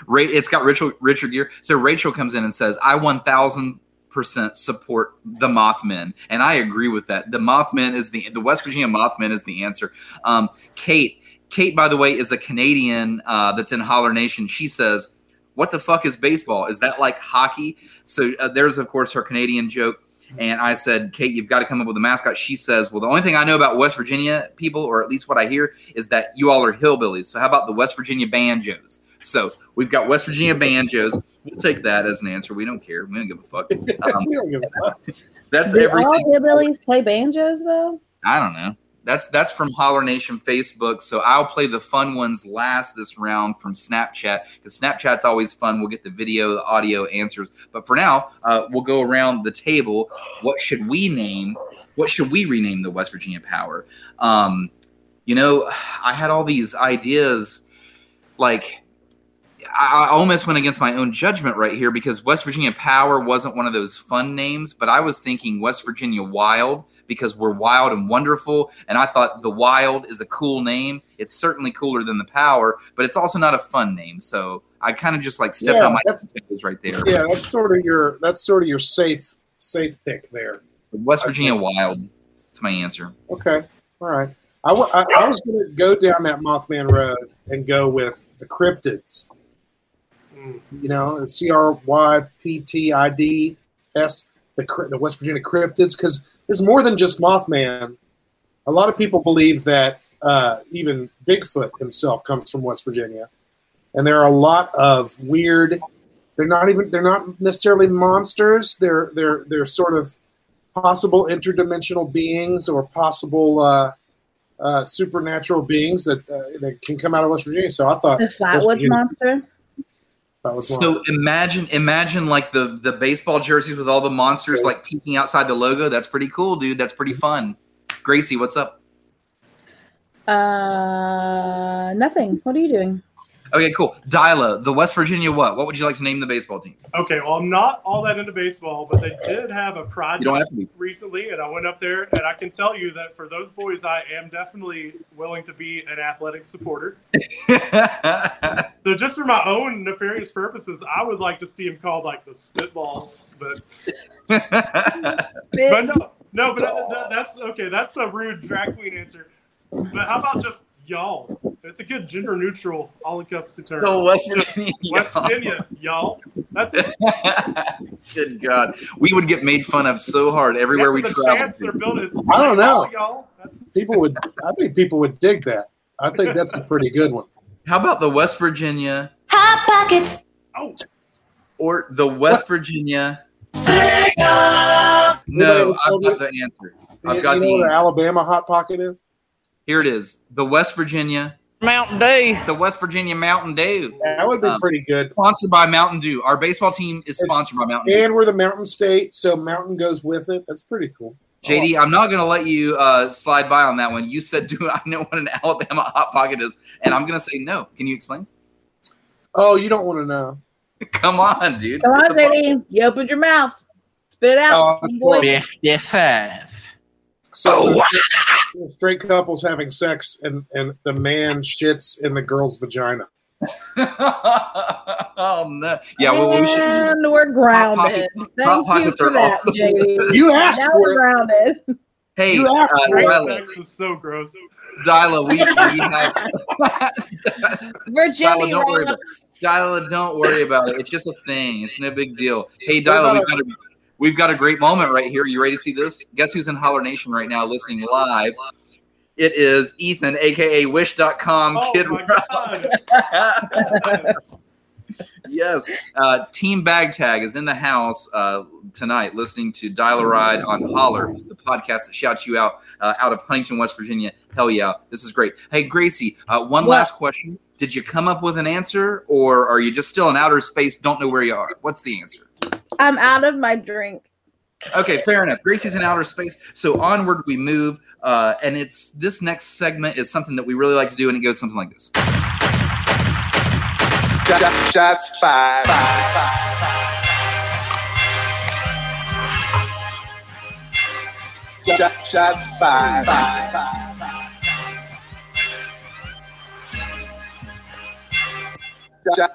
Ra- it's got Richard Richard Gere. So Rachel comes in and says, "I one thousand percent support the Mothman," and I agree with that. The Mothman is the the West Virginia Mothman is the answer. Um, Kate, Kate, by the way, is a Canadian uh, that's in Holler Nation. She says, "What the fuck is baseball? Is that like hockey?" So uh, there's of course her Canadian joke. And I said, Kate, you've got to come up with a mascot. She says, Well, the only thing I know about West Virginia people, or at least what I hear, is that you all are hillbillies. So how about the West Virginia banjos? So we've got West Virginia banjos. We'll take that as an answer. We don't care. We don't give a fuck. [laughs] Um, we don't give a fuck. that's Do everything. all hillbillies play banjos though? I don't know. That's that's from Holler Nation Facebook. So I'll play the fun ones last this round from Snapchat because Snapchat's always fun. We'll get the video, the audio answers. But for now, uh, we'll go around the table. What should we name? What should we rename the West Virginia Power? Um, you know, I had all these ideas, like. I I almost went against my own judgment right here because West Virginia Power wasn't one of those fun names, but I was thinking West Virginia Wild because we're wild and wonderful. And I thought the Wild is a cool name. It's certainly cooler than the Power, but it's also not a fun name. So I kind of just like stepped Yeah, on my that's- toes right there. Yeah, that's sort of your that's sort of your safe safe pick there. West Virginia Wild. That's my answer. Okay, all right. I, w- I, I was going to go down that Mothman Road and go with the cryptids. Mm. You know, C R Y P T I D S, the the West Virginia cryptids, because there's more than just Mothman. A lot of people believe that uh, even Bigfoot himself comes from West Virginia, and there are a lot of weird. They're not even. They're not necessarily monsters. They're they're they're sort of possible interdimensional beings or possible uh, uh, supernatural beings that uh, that can come out of West Virginia. So I thought The Flatwoods monster. That was So imagine, imagine like the the baseball jerseys with all the monsters like peeking outside the logo. That's pretty cool, dude. That's pretty fun. Gracie, what's up? Uh, nothing. What are you doing? Okay, cool. Dyla, the West Virginia what? What would you like to name the baseball team? Okay, well, I'm not all that into baseball, but they did have a project have recently, and I went up there, and I can tell you that for those boys, I am definitely willing to be an athletic supporter. [laughs] So just for my own nefarious purposes, I would like to see them called like the Spitballs, but [laughs] but no, no, but that, that- that's okay. That's a rude drag queen answer. But how about just y'all? It's a good gender neutral, all encompassing term. the West Just Virginia. [laughs] West Virginia, y'all. That's it. [laughs] Good God, we would get made fun of so hard everywhere we the travel. chance they're building I don't know. Oh, y'all. That's people would. I think people would dig that. I think that's a pretty good one. How about the West Virginia Hot Pockets. oh, or the West Virginia? Anybody No, I've told got the answer. I've You- got you know the what an answer. Alabama hot pocket is? Here it is. The West Virginia, Mountain Dew. the West Virginia Mountain Dew. That would be Um, pretty good. Sponsored by Mountain Dew. Our baseball team is sponsored by Mountain Dew. And we're the mountain state, so mountain goes with it. That's pretty cool. JD, I'm not going to let you uh, slide by on that one. You said, [laughs] "Do I know what an Alabama hot pocket is?" And I'm going to say no. Can you explain? Oh, you don't want to know. [laughs] Come on, dude. Come on, a po- JD. You opened your mouth. Spit it out. Oh, boy. Fifty-five. So straight couples having sex, and and the man shits in the girl's vagina. [laughs] oh no! Yeah, well, we should. and we're grounded. Pockets- Hot Thank you Pockets for are that, awesome. JD. [laughs] You asked now for we're it. grounded. Hey, You uh, asked for great Dyla, sex is so gross. Dyla, we, we have. [laughs] Virginia Dyla, don't worry about rocks. Dyla, don't worry about it. It's just a thing. It's no big deal. Hey, Dyla, we've got a we've got a great moment right here. You ready to see this? Guess who's in Holler Nation right now, listening live? It is Ethan, aka Wish.com Oh Kid my Rock. [laughs] yes. Uh, Team Bag Tag is in the house uh, tonight listening to Dyla Ride on Holler, the podcast that shouts you out uh, out of Huntington, West Virginia. Hell yeah. This is great. Hey, Gracie, uh, one What? last question. Did you come up with an answer or are you just still in outer space, don't know where you are? What's the answer? I'm out of my drink. Okay, fair enough. Gracie's in outer space. So onward we move. Uh, and it's this next segment is something that we really like to do, and it goes something like this. Shots fired. Shots fired.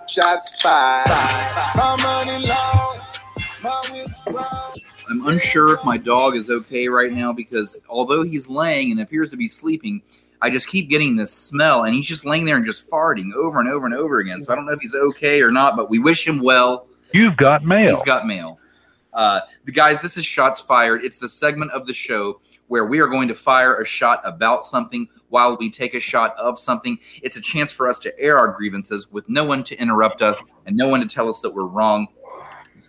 Shots fired. My money long, my wits brown. I'm unsure if my dog is okay right now because although he's laying and appears to be sleeping, I just keep getting this smell and he's just laying there and just farting over and over and over again. So I don't know if he's okay or not, but we wish him well. You've got mail. He's got mail. Uh, the guys, this is Shots Fired. It's the segment of the show where we are going to fire a shot about something while we take a shot of something. It's a chance for us to air our grievances with no one to interrupt us and no one to tell us that we're wrong.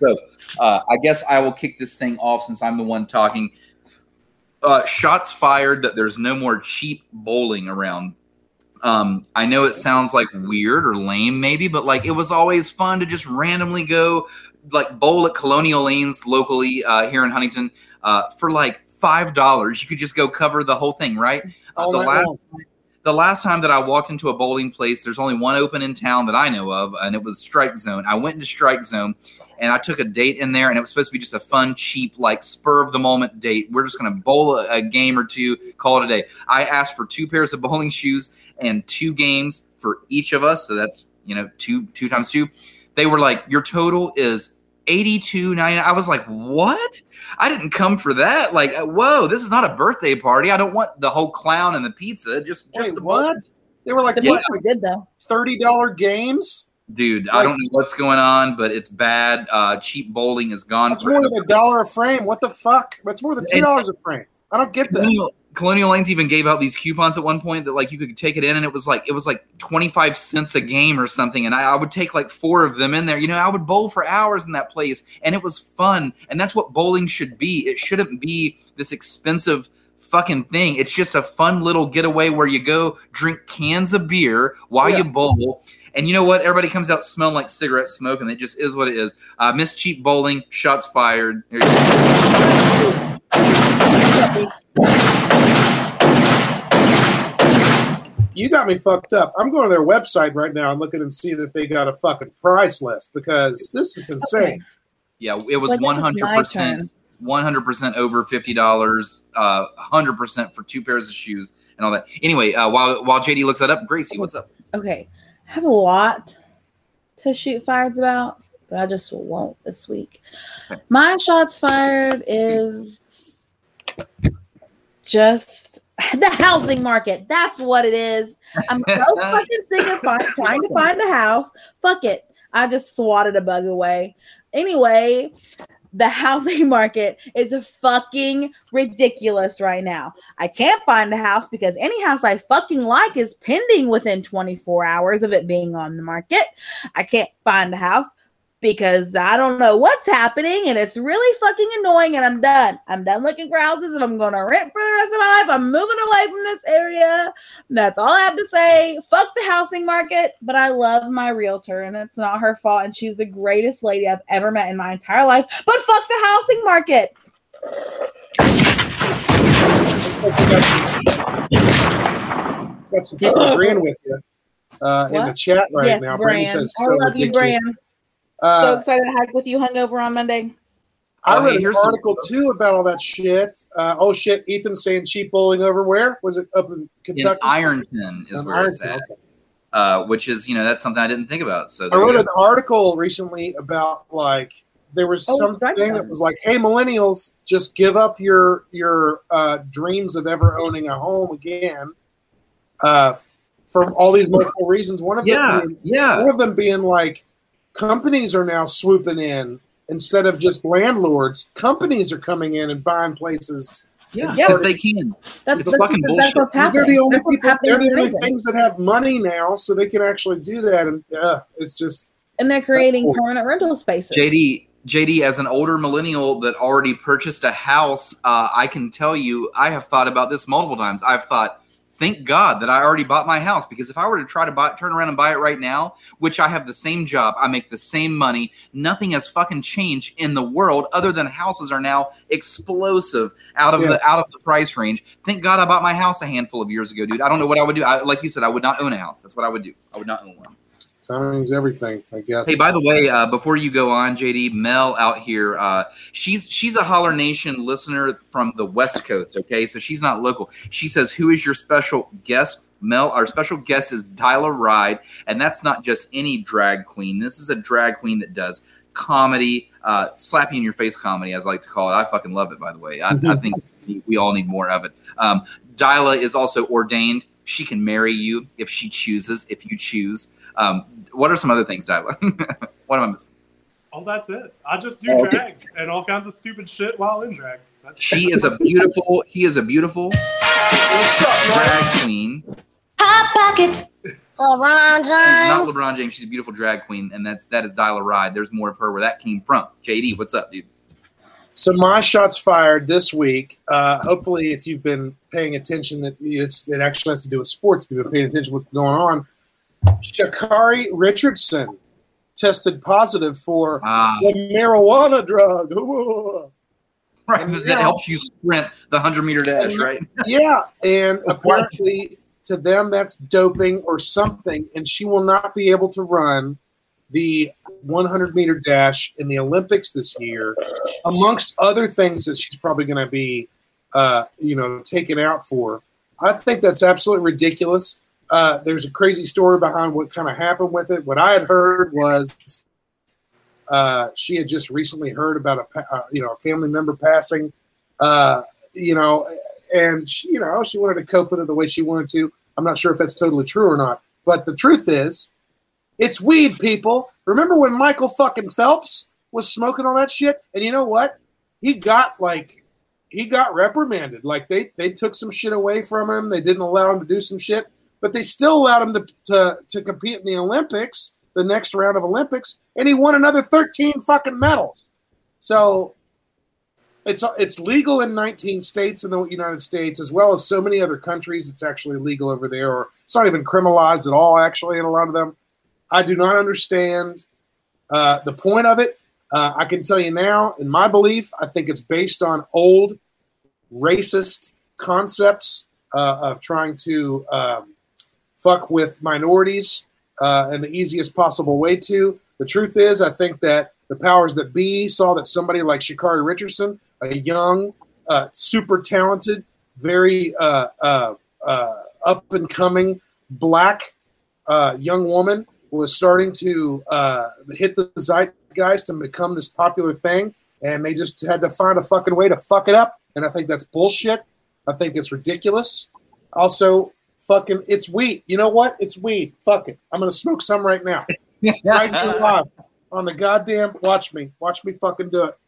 So uh, I guess I will kick this thing off since I'm the one talking. Uh, shots fired that there's no more cheap bowling around. Um, I know it sounds like weird or lame, maybe, but like it was always fun to just randomly go like bowl at Colonial Lanes locally uh, here in Huntington uh, for like five dollars. You could just go cover the whole thing, right? Uh, the last long. the last time that I walked into a bowling place, there's only one open in town that I know of, and it was Strike Zone. I went into Strike Zone and I took a date in there, and it was supposed to be just a fun, cheap, like spur of the moment date. We're just going to bowl a, a game or two, call it a day. I asked for two pairs of bowling shoes and two games for each of us, so that's you know two two times two. They were like, your total is eighty two ninety. I was like, what? I didn't come for that. Like, uh, whoa, this is not a birthday party. I don't want the whole clown and the pizza. Just just Wait, the what? They were like The Yeah. pizza was good though. thirty dollar games. Dude. I don't know what's going on, but it's bad. Uh, cheap bowling is gone. That's more than a dollar a frame. What the fuck? That's more than two dollars a frame. I don't get that. Colonial, Colonial Lanes even gave out these coupons at one point that like you could take it in and it was like it was like 25 cents a game or something and I, I would take like four of them in there you know I would bowl for hours in that place and it was fun and that's what bowling should be it shouldn't be this expensive fucking thing. It's just a fun little getaway where you go drink cans of beer while Yeah. you bowl. And you know what? Everybody comes out smelling like cigarette smoke, and it just is what it is. Uh, Miss Cheap Bowling, shots fired. There you go. You got me fucked up. I'm going to their website right now and looking and seeing if they got a fucking price list because this is insane. Yeah, it was Well, I guess one it's hundred my percent, one hundred percent over fifty dollars, uh, hundred percent for two pairs of shoes and all that. Anyway, uh, while while JD looks that up, Gracie, what's up? Okay. I have a lot to shoot fires about, but I just won't this week. My shots fired is just the housing market. That's what it is. I'm so [laughs] fucking sick of fi- trying to find a house. Fuck it. I just swatted a bug away. Anyway, the housing [laughs] market is a fucking ridiculous right now. I can't find a house because any house I fucking like is pending within 24 hours of it being on the market. I can't find a house because I don't know what's happening and it's really fucking annoying and I'm done. I'm done looking for houses. and I'm going to rent for the rest of my life, I'm moving away from this area. That's all I have to say. Fuck the housing market, but I love my realtor and it's not her fault and she's the greatest lady I've ever met in my entire life. But fuck the housing market. Got some people agreeing with you uh, in the chat right yes, now. Bran. Brandon says I so love you, ridiculous. Bran. so Uh, excited to hike with you hungover on Monday. I Oh, hey, read an article too about all that shit. Uh, oh shit, Ethan saying cheap bowling over where? Was it up in In Kentucky? Ironton is In where it's at, okay. uh, which is you know that's something I didn't think about. So I wrote an article recently about like there was Oh, something strike that was like, "Hey, millennials, just give up your your uh, dreams of ever owning a home again." Uh, for all these multiple reasons, one of them yeah, being, yeah. one of them being like companies are now swooping in instead of just landlords. Companies are coming in and buying places. Yeah, Yeah. because they can. That's, It's that's, fucking what- that's what's They're the only That's people. They're the only things that have money now, so they can actually do that. And uh, it's just and they're creating cool. permanent rental spaces. JD, JD, as an older millennial that already purchased a house, uh, I can tell you, I have thought about this multiple times. I've thought, thank God that I already bought my house because if I were to try to buy, turn around and buy it right now, which I have the same job, I make the same money, nothing has fucking changed in the world other than houses are now explosive out of Yeah. the out of the price range. Thank God I bought my house a handful of years ago, dude. I don't know what I would do. I, like you said, I would not own a house. That's what I would do. I would not own one. Timing's everything, I guess. Hey, by the way, uh, before you go on, JD, Mel out here, uh, she's she's a Holler Nation listener from the West Coast. Okay, so she's not local. She says, "Who is your special guest?" Mel, our special guest is Dyla Ride, and that's not just any drag queen. This is a drag queen that does comedy, uh, slappy in your face comedy, as I like to call it. I fucking love it, by the way. I, I think [laughs] we- we all need more of it. Um, Dyla is also ordained. She can marry you if she chooses, if you choose. Um, what are some other things, Dyla? [laughs] what am I missing? Oh, that's it. I just do Oh, okay. drag and all kinds of stupid shit while in drag. That's She is a beautiful. He is a beautiful drag queen. Hot pockets. LeBron She's not LeBron James. She's a beautiful drag queen, and that's that is Dyla Ride. There's more of her where that came from. JD, what's up, dude? So my shots fired this week. Uh, hopefully, if you've been paying attention, that it's, it actually has to do with sports. If you've been paying attention to what's going on, Sha'Carri Richardson tested positive for the marijuana drug. [laughs] right. That, helps you sprint the hundred meter dash, right? [laughs] yeah, and apparently to them that's doping or something, and she will not be able to run the 100 meter dash in the Olympics this year, amongst other things that she's probably going to be, uh, you know, taken out for. I think that's absolutely ridiculous. Uh, there's a crazy story behind what kind of happened with it. What I had heard was uh, she had just recently heard about a uh, you know a family member passing, uh, you know, and she, you know she wanted to cope with it the way she wanted to. I'm not sure if that's totally true or not, but the truth is, it's weed, people. Remember when Michael fucking Phelps was smoking all that shit? And you know what? He got like he got reprimanded. Like they they took some shit away from him. They didn't allow him to do some shit, but they still allowed him to to, to compete in the Olympics, the next round of Olympics, and he won another 13 fucking medals. So it's it's legal in 19 states in the United States, as well as so many other countries. It's actually legal over there, or it's not even criminalized at all. Actually, in a lot of them, I do not understand uh, the point of it. Uh, I can tell you now, in my belief, I think it's based on old racist concepts uh, of trying to um, fuck with minorities uh, in the easiest possible way to. The truth is, I think that the powers that be saw that somebody like Sha'Carri Richardson, a young, uh, super talented, very uh, uh, uh, up and coming black uh, young woman, was starting to hit the zeitgeist and become this popular thing, and they just had to find a fucking way to fuck it up. And I think that's bullshit. I think it's ridiculous. Also, fucking, it's weed. You know what? It's weed. Fuck it. I'm gonna smoke some right now. [laughs] right here live on the goddamn. Watch me. Watch me fucking do it.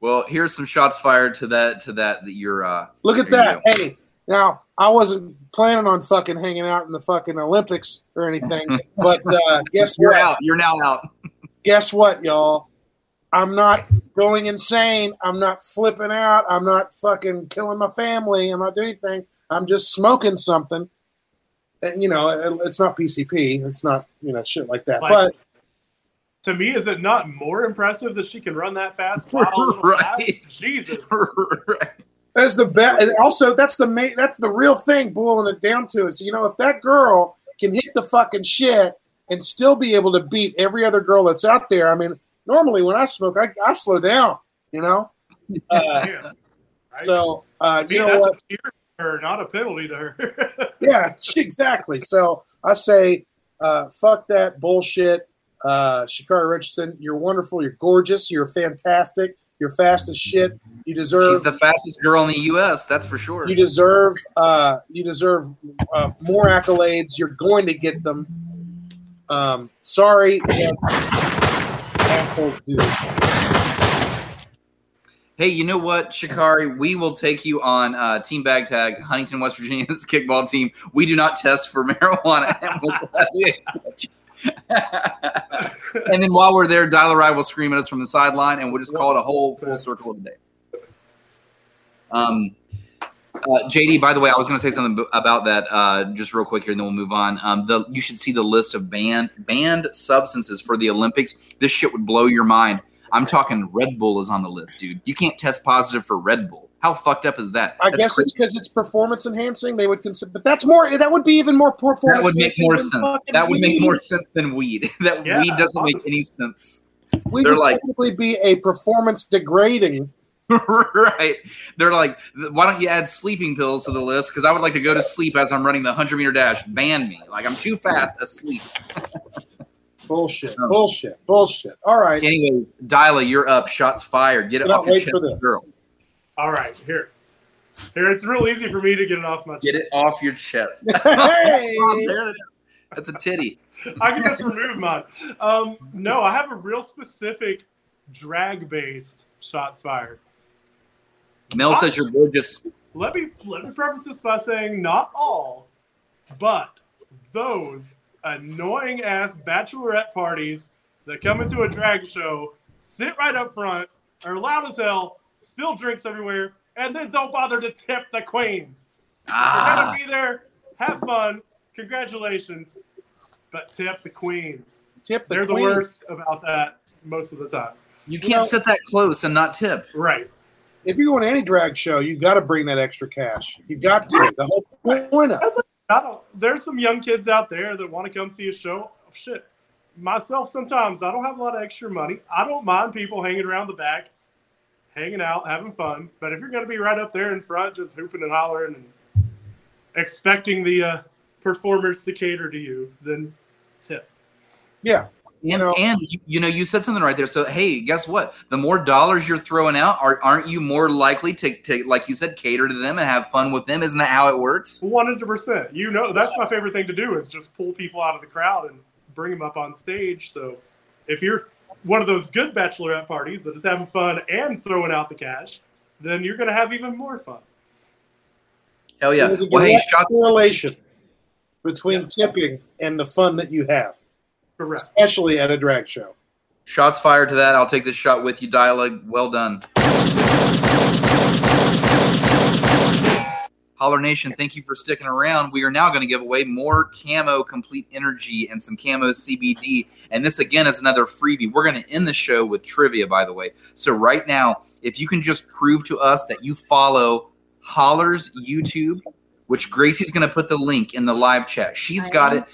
Well, here's some shots fired to that to that that you're. Uh, Look at there you that. Hey, now I wasn't planning on fucking hanging out in the fucking Olympics or anything, [laughs] but uh, guess You're what? out. You're now out. Guess what, y'all? I'm not going insane. I'm not flipping out. I'm not fucking killing my family. I'm not doing anything. I'm just smoking something. And, you know, it- it's not PCP. It's not, you know, shit like that. Like- but To me, is it not more impressive that she can run that fast? while a little [laughs] Right. fast? Jesus. [laughs] That's the best. Also, that's the main. That's the real thing. Boiling it down to is, you know, if that girl can hit the fucking shit and still be able to beat every other girl that's out there. I mean, normally when I smoke, I, I slow down. You know. Uh, Yeah. [laughs] so uh, I mean, you know that's what? a her, not a penalty to her. [laughs] Yeah, [laughs] exactly. So I say, uh, fuck that bullshit. Uh, Sha'Carri Richardson, you're wonderful. You're gorgeous. You're fantastic. You're fast as shit. You deserve. She's the fastest girl in the U.S. That's for sure. You deserve uh, you deserve uh, more accolades. You're going to get them. Um, sorry, that assholes do. Hey, you know what, Sha'Carri? We will take you on uh, Team Bag Tag, Huntington, West Virginia's [laughs] kickball team. We do not test for [laughs] marijuana. And, we'll gladly accept you. and then while we're there, Dyla Ride will scream at us from the sideline, and we'll just call it a whole full circle of the day. Um, uh, JD, by the way, I was going to say something about that uh, just real quick here, and then we'll move on. Um, the you should see the list of banned banned substances for the Olympics. This shit would blow your mind. I'm talking Red Bull is on the list, dude. You can't test positive for Red Bull. How fucked up is that? I That's guess crazy. it's because it's performance enhancing. They would consider, but that's more. That would be even more performance. that would make more sense. That would make more sense than weed. [laughs] that Yeah, weed doesn't make any sense. Weed They're would like- technically be a performance degrading. [laughs] right. They're like, why don't you add sleeping pills to the list? Because I would like to go to sleep as I'm running the 100 meter dash. Ban me. Like I'm too fast asleep. [laughs] Bullshit. Oh. Bullshit. Bullshit. All right. Anyways, Dyla, you're up. Shots fired. Get it off your chest, girl. All right, here. Here, it's real easy for me to get it off my chest. Get it off your chest. [laughs] Hey. There it is. That's a titty. I can just remove mine. Um, no, I have a real specific drag based shots fired. Mel says you're gorgeous. Let me let me preface this by saying not all, but those annoying ass bachelorette parties that come into a drag show, sit right up front, are loud as hell, spill drinks everywhere, and then don't bother to tip the queens. You're Ah, gonna be there, have fun, congratulations, but tip the queens. Tip the They're the worst about that most of the time. you can't know- sit that close and not tip. Right. If you're going to any drag show, you got to bring that extra cash. You got to. The whole point of it. I don't, there's some young kids out there that want to come see a show. Oh, shit. Myself, sometimes I don't have a lot of extra money. I don't mind people hanging around the back, hanging out, having fun. But if you're going to be right up there in front, just hooping and hollering and expecting the uh, performers to cater to you, then tip. Yeah. And, know- and you, you know you said something right there. So hey, guess what? The more dollars you're throwing out, are, aren't you more likely to, to like you said, cater to them and have fun with them? Isn't that how it works? 100%. You know, that's my favorite thing to do is just pull people out of the crowd and bring them up on stage. So if you're one of those good bachelorette parties that is having fun and throwing out the cash, then you're going to have even more fun. Hell yeah! There's a Well, hey, direct correlation between Yes. tipping and the fun that you have, Correct. Especially at a drag show. Shots fired to that. I'll take this shot with you, dialogue. Well done. Holler Nation, thank you for sticking around. We are now going to give away more Camo Complete Energy and some Camo CBD. And this, again, is another freebie. We're going to end the show with trivia, by the way. So, right now, if you can just prove to us that you follow Holler's YouTube, which Gracie's going to put the link in the live chat. She's got it.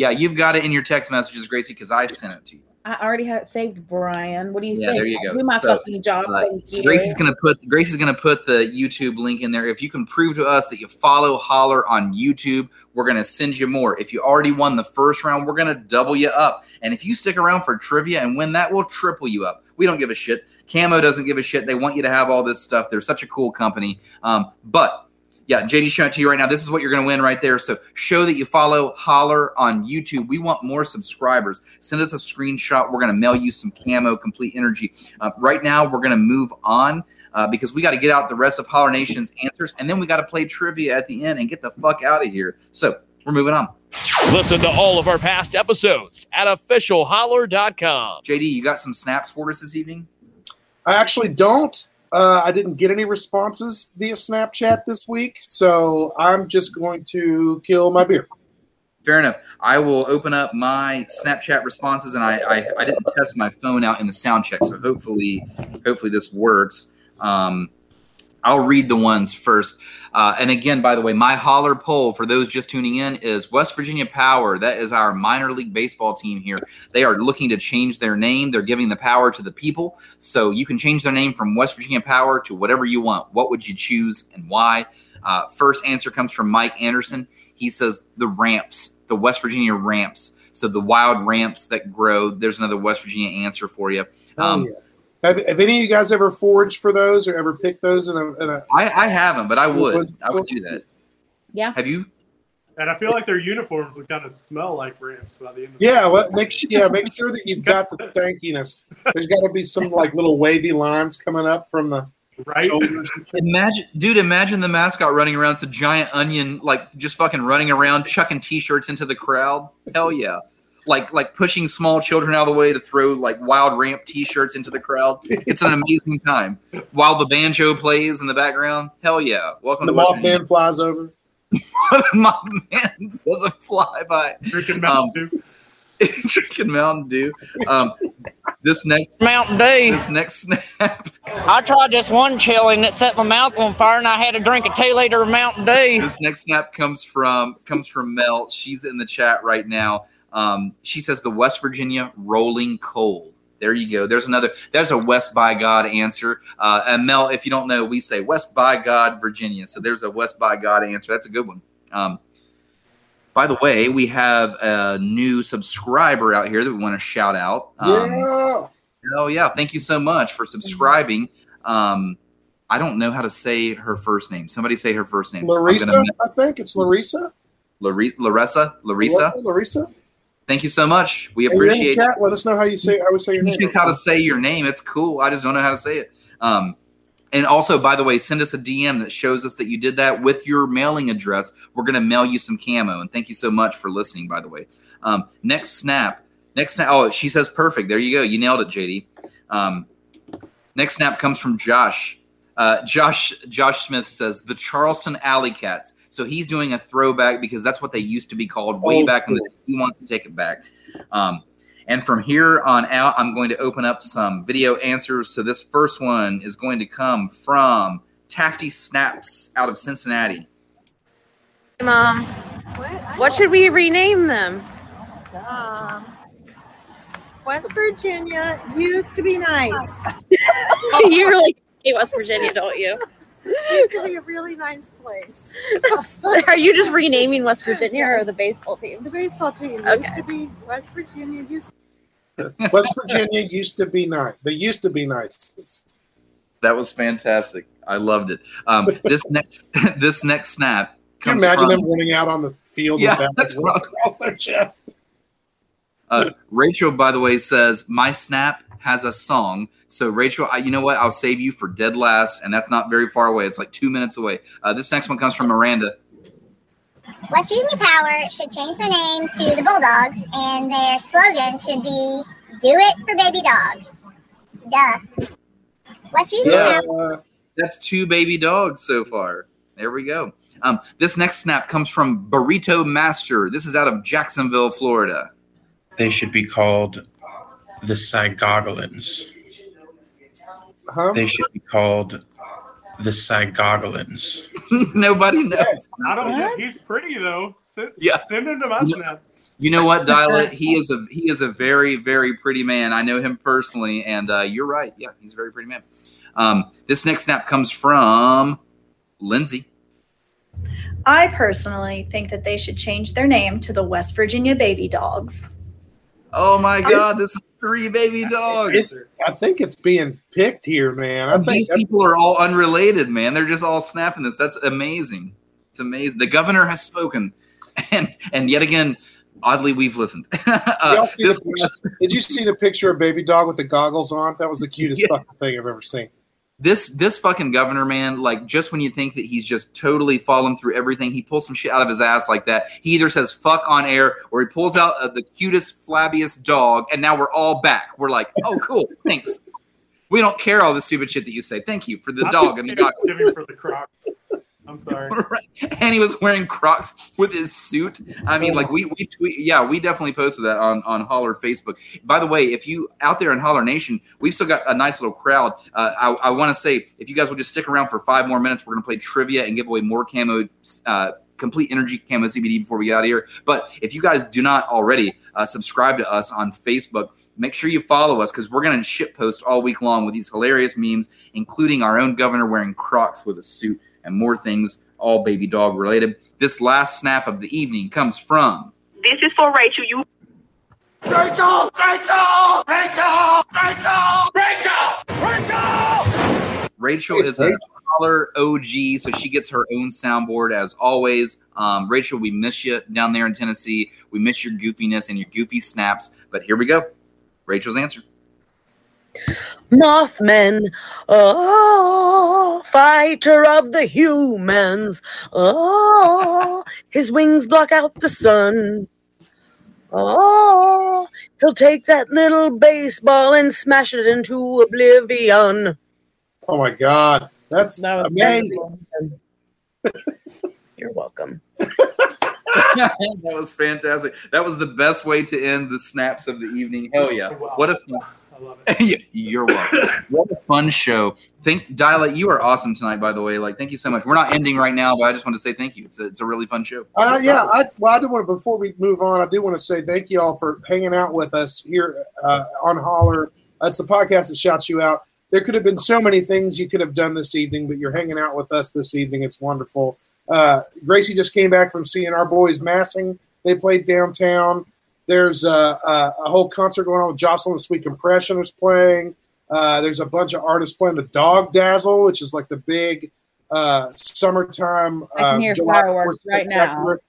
Yeah, you've got it in your text messages, Gracie, because I sent it to you. I already had it saved, Brian. What do you Yeah, think? there you go. Do my So, fucking job. Uh, Thank you. Gracie's gonna put Gracie's gonna put the YouTube link in there. If you can prove to us that you follow Holler on YouTube, we're gonna send you more. If you already won the first round, we're gonna double you up. And if you stick around for trivia and win that, we'll triple you up. We don't give a shit. Camo doesn't give a shit. They want you to have all this stuff. They're such a cool company. Um, but yeah, JD showing it to you right now. This is what you're going to win right there. So show that you follow Holler on YouTube. We want more subscribers. Send us a screenshot. We're going to mail you some camo, complete energy. Uh, right now, we're going to move on uh, because we got to get out the rest of Holler Nation's answers, and then we got to play trivia at the end and get the fuck out of here. So we're moving on. Listen to all of our past episodes at officialholler.com. JD, you got some snaps for us this evening? I actually don't. Uh, I didn't get any responses via Snapchat this week, so I'm just going to kill my beer. Fair enough. I will open up my Snapchat responses, and I, I, I didn't test my phone out in the sound check, so hopefully hopefully this works. Um, I'll read the ones first. Uh, and again, by the way, my holler poll for those just tuning in is West Virginia Power. That is our minor league baseball team here. They are looking to change their name. They're giving the power to the people. So you can change their name from West Virginia Power to whatever you want. What would you choose and why? Uh, first answer comes from Mike Anderson. He says the ramps, the West Virginia ramps. So the wild ramps that grow. There's another West Virginia answer for you. Um, Oh, yeah. Have, have any of you guys ever foraged for those or ever picked those in a, in a I, I haven't, but I would. I would do that. Yeah. Have you? And I feel like their uniforms would kind of smell like ramps by the end of Yeah, well, make sure, yeah, make sure that you've got the [laughs] stankiness. There's got to be some like little wavy lines coming up from the right? shoulders. Imagine, dude, imagine the mascot running around. It's a giant onion, like just fucking running around, chucking t-shirts into the crowd. Hell yeah. Like, like pushing small children out of the way to throw like wild ramp t-shirts into the crowd. It's an amazing time. While the banjo plays in the background. Hell yeah. Welcome The to West Virginia. Mothman flies over. [laughs] My man doesn't fly by. Drinking Um, Mountain Dew. [laughs] Drinking Mountain Dew. Um, this next Mountain Dew. this next snap I tried this one chili and it set my mouth on fire, and I had to drink a two liter of Mountain Dew. this next snap comes from comes from Mel. She's in the chat right now. Um, she says the West Virginia rolling coal. There you go. There's another. There's a West by God answer. Uh, and Mel, if you don't know, we say West by God, Virginia. So there's a West by God answer. That's a good one. Um, by the way, we have a new subscriber out here that we want to shout out. Um, yeah. Oh yeah, thank you so much for subscribing. Um, I don't know how to say her first name. Somebody say her first name. Larissa, I think it's Larissa. Lari- Larissa, Larissa. Larissa. Thank you so much. We Hey, you're in the appreciate chat. Let us know how you say how we say your name. How to say your name. It's cool. I just don't know how to say it. Um, and also, by the way, send us a DM that shows us that you did that with your mailing address. We're going to mail you some camo. And thank you so much for listening, by the way. Um, next snap. Next snap. Oh, she says perfect. There you go. You nailed it, JD. Um, next snap comes from Josh. Uh, Josh Josh Smith says the Charleston Alley Cats. So he's doing a throwback because that's what they used to be called way Old back in the day. He wants to take it back. Um, and from here on out, I'm going to open up some video answers. So this first one is going to come from Tafty Snaps out of Cincinnati. Mom, what should we rename them? Um, West Virginia used to be nice. [laughs] you really hate West Virginia, don't you? Used to be a really nice place. [laughs] Are you just renaming West Virginia or the baseball team? The baseball team used to be West Virginia used [laughs] West Virginia used to be nice. They used to be nice. That was fantastic. I loved it. Um, [laughs] this next this next snap Can you imagine from them running out on the field Yeah, with that that's what I was- across their chest? uh, Rachel. By the way, says my snap has a song. So Rachel, I, you know what? I'll save you for dead last, and that's not very far away. It's like two minutes away. Uh, this next one comes from Miranda. West Virginia Power should change their name to the Bulldogs, and their slogan should be "Do it for baby dog." Duh. West Virginia Yeah. Power. Uh, That's two baby dogs so far. There we go. Um, this next snap comes from Burrito Master. This is out of Jacksonville, Florida. They should be called the Cygogolins. Huh? They should be called the Cygogolins. [laughs] Nobody knows. I don't know. He's pretty though. Send, Yeah. send him to my Yeah. snap. You know what, Dyla? [laughs] he is a he is a very very pretty man. I know him personally, and uh, you're right. Yeah, he's a very pretty man. Um, this next snap comes from Lindsay. I personally think that they should change their name to the West Virginia Baby Dogs. Oh my God, this is three baby dogs. It's, I think it's being picked here, man. I think These people are all unrelated, man. They're just all snapping this. That's amazing. It's amazing. The governor has spoken, [laughs] and and yet again, oddly, we've listened. [laughs] Uh, Y'all this the- did you see the picture of baby dog with the goggles on? That was the cutest [laughs] Yeah. fucking thing I've ever seen. This this fucking governor man like just when you think that he's just totally fallen through everything he pulls some shit out of his ass like that. He either says fuck on air or he pulls out uh, the cutest flabbiest dog and now we're all back. We're like oh cool. Thanks. We don't care all the stupid shit that you say. Thank you for the dog and the he was goggles. Giving for the Crocs. I'm sorry. [laughs] and he was wearing Crocs with his suit. I mean, like we we yeah, we definitely posted that on on Holler Facebook. By the way, if you out there in Holler Nation, we've still got a nice little crowd. Uh, I, I want to say, if you guys will just stick around for five more minutes, we're gonna play trivia and give away more camo. Uh, complete energy camo cbd before we get out of here but if you guys do not already uh, subscribe to us on facebook make sure you follow us because we're going to shit post all week long with these hilarious memes including our own governor wearing crocs with a suit and more things, all baby dog related. This last snap of the evening comes from This is for Rachel. You Rachel! Rachel! Rachel! Rachel! Rachel! Rachel! Rachel is a collar OG, so she gets her own soundboard as always. Um, Rachel, we miss you down there in Tennessee. We miss your goofiness and your goofy snaps. But here we go. Rachel's answer. Mothman, oh, fighter of the humans, oh, his wings block out the sun. Oh, he'll take that little baseball and smash it into oblivion. Oh my god, that's amazing. [laughs] You're welcome. [laughs] that was fantastic. That was the best way to end the snaps of the evening. Hell yeah. What a fun. [laughs] Yeah, You're welcome. What a fun show. Thank Dialect, you are awesome tonight, by the way. Like, thank you so much. We're not ending right now, but I just want to say thank you. It's a, it's a really fun show. Uh, yeah, I, well, I do want to, before we move on, I do want to say thank you all for hanging out with us here uh, on Holler. It's the podcast that shouts you out. There could have been so many things you could have done this evening, but you're hanging out with us this evening. It's wonderful. Uh, Gracie just came back from seeing our boys massing. They played downtown. There's a, a, a whole concert going on with Jocelyn Sweet Compression is playing. Uh, there's a bunch of artists playing the Dog Dazzle, which is like the big uh, summertime. I can uh, hear July fireworks right now. spectacular.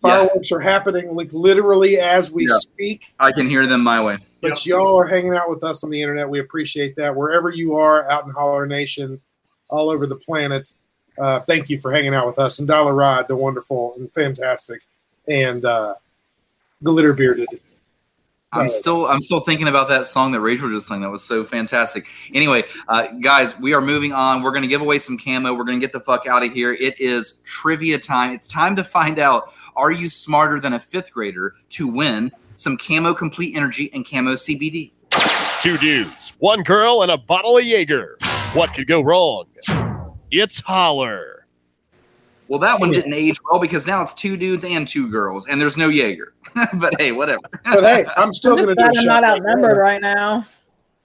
Fireworks are happening like literally as we Yeah. speak. I can hear them my way. But y'all are hanging out with us on the internet. We appreciate that. Wherever you are out in Holler Nation, all over the planet, uh, thank you for hanging out with us. And Dyla Ride, the wonderful and fantastic, and uh, Glitter Bearded. I'm still I'm still thinking about that song that Rachel just sang. That was so fantastic. Anyway, uh, guys, we are moving on. We're going to give away some camo. We're going to get the fuck out of here. It is trivia time. It's time to find out: Are you smarter than a fifth grader to win some camo complete energy and camo CBD? Two dudes, one girl, and a bottle of Jaeger. What could go wrong? It's Holler. Well, that one didn't age well because now it's two dudes and two girls, and there's no Jaeger. [laughs] but hey, whatever. But hey, I'm still going to do glad a I'm not shot. outnumbered right now.